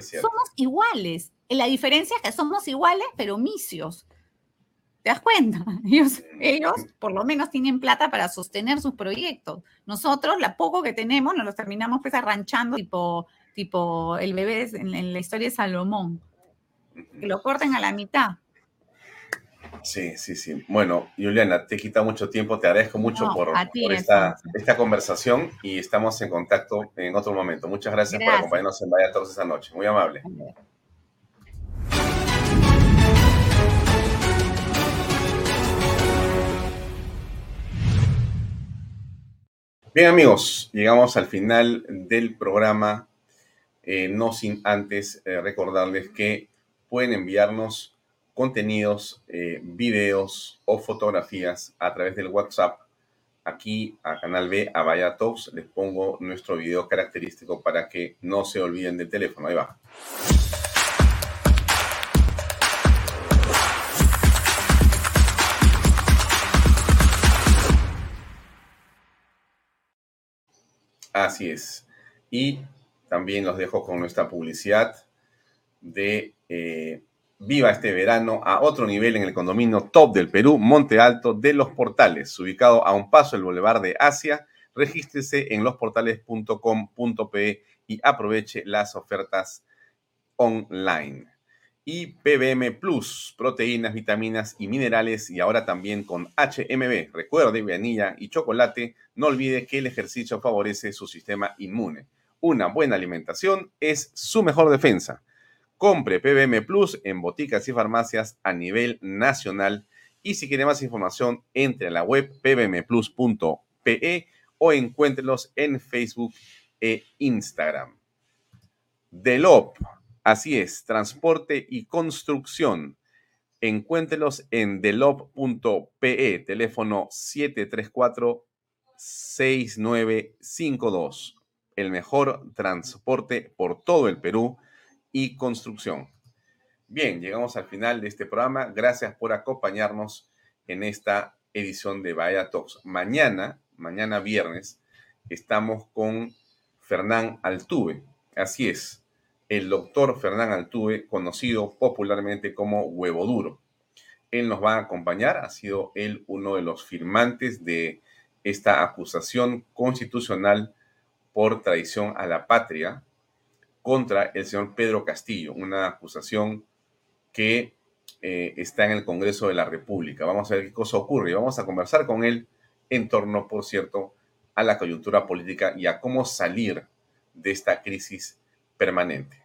somos iguales. La diferencia es que somos iguales, pero misios. ¿Te das cuenta? <laughs> Ellos, ellos por lo menos tienen plata para sostener sus proyectos. Nosotros, la poco que tenemos, nos los terminamos pues arranchando tipo, tipo el bebé en, la historia de Salomón. Que lo corten a la mitad. Sí, sí, sí. Bueno, Juliana, te he quitado mucho tiempo, te agradezco mucho por, esta, esta, conversación y estamos en contacto en otro momento. Muchas gracias, por acompañarnos en Vaya Todos esta noche. Muy amable. Bien amigos, llegamos al final del programa, eh, no sin antes eh, recordarles que pueden enviarnos contenidos, eh, videos o fotografías a través del WhatsApp. Aquí a Canal B, a Vaya Talks, les pongo nuestro video característico para que no se olviden del teléfono. Ahí va. Así es. Y también los dejo con nuestra publicidad de eh, Viva este verano a otro nivel en el condominio top del Perú, Monte Alto de los Portales, ubicado a un paso del Boulevard de Asia. Regístrese en losportales.com.pe y aproveche las ofertas online. Y PBM Plus, proteínas, vitaminas y minerales y ahora también con HMB. Recuerde, vainilla y chocolate. No olvide que el ejercicio favorece su sistema inmune. Una buena alimentación es su mejor defensa. Compre PBM Plus en boticas y farmacias a nivel nacional. Y si quiere más información, entre a la web pbmplus.pe o encuéntrelos en Facebook e Instagram. Delop, así es, transporte y construcción. Encuéntrelos en delop.pe, teléfono 734-6952. El mejor transporte por todo el Perú y construcción. Bien, llegamos al final de este programa. Gracias por acompañarnos en esta edición de Vaya Talks. Mañana, mañana viernes, estamos con Fernán Altuve. Así es, el doctor Fernán Altuve, conocido popularmente como Huevo Duro. Él nos va a acompañar, ha sido él uno de los firmantes de esta acusación constitucional por traición a la patria contra el señor Pedro Castillo, una acusación que eh, está en el Congreso de la República. Vamos a ver qué cosa ocurre y vamos a conversar con él en torno, por cierto, a la coyuntura política y a cómo salir de esta crisis permanente.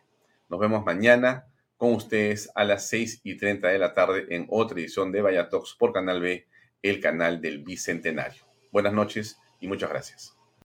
Nos vemos mañana con ustedes a las 6 y 30 de la tarde en otra edición de Vaya Talks por Canal B, el canal del Bicentenario. Buenas noches y muchas gracias.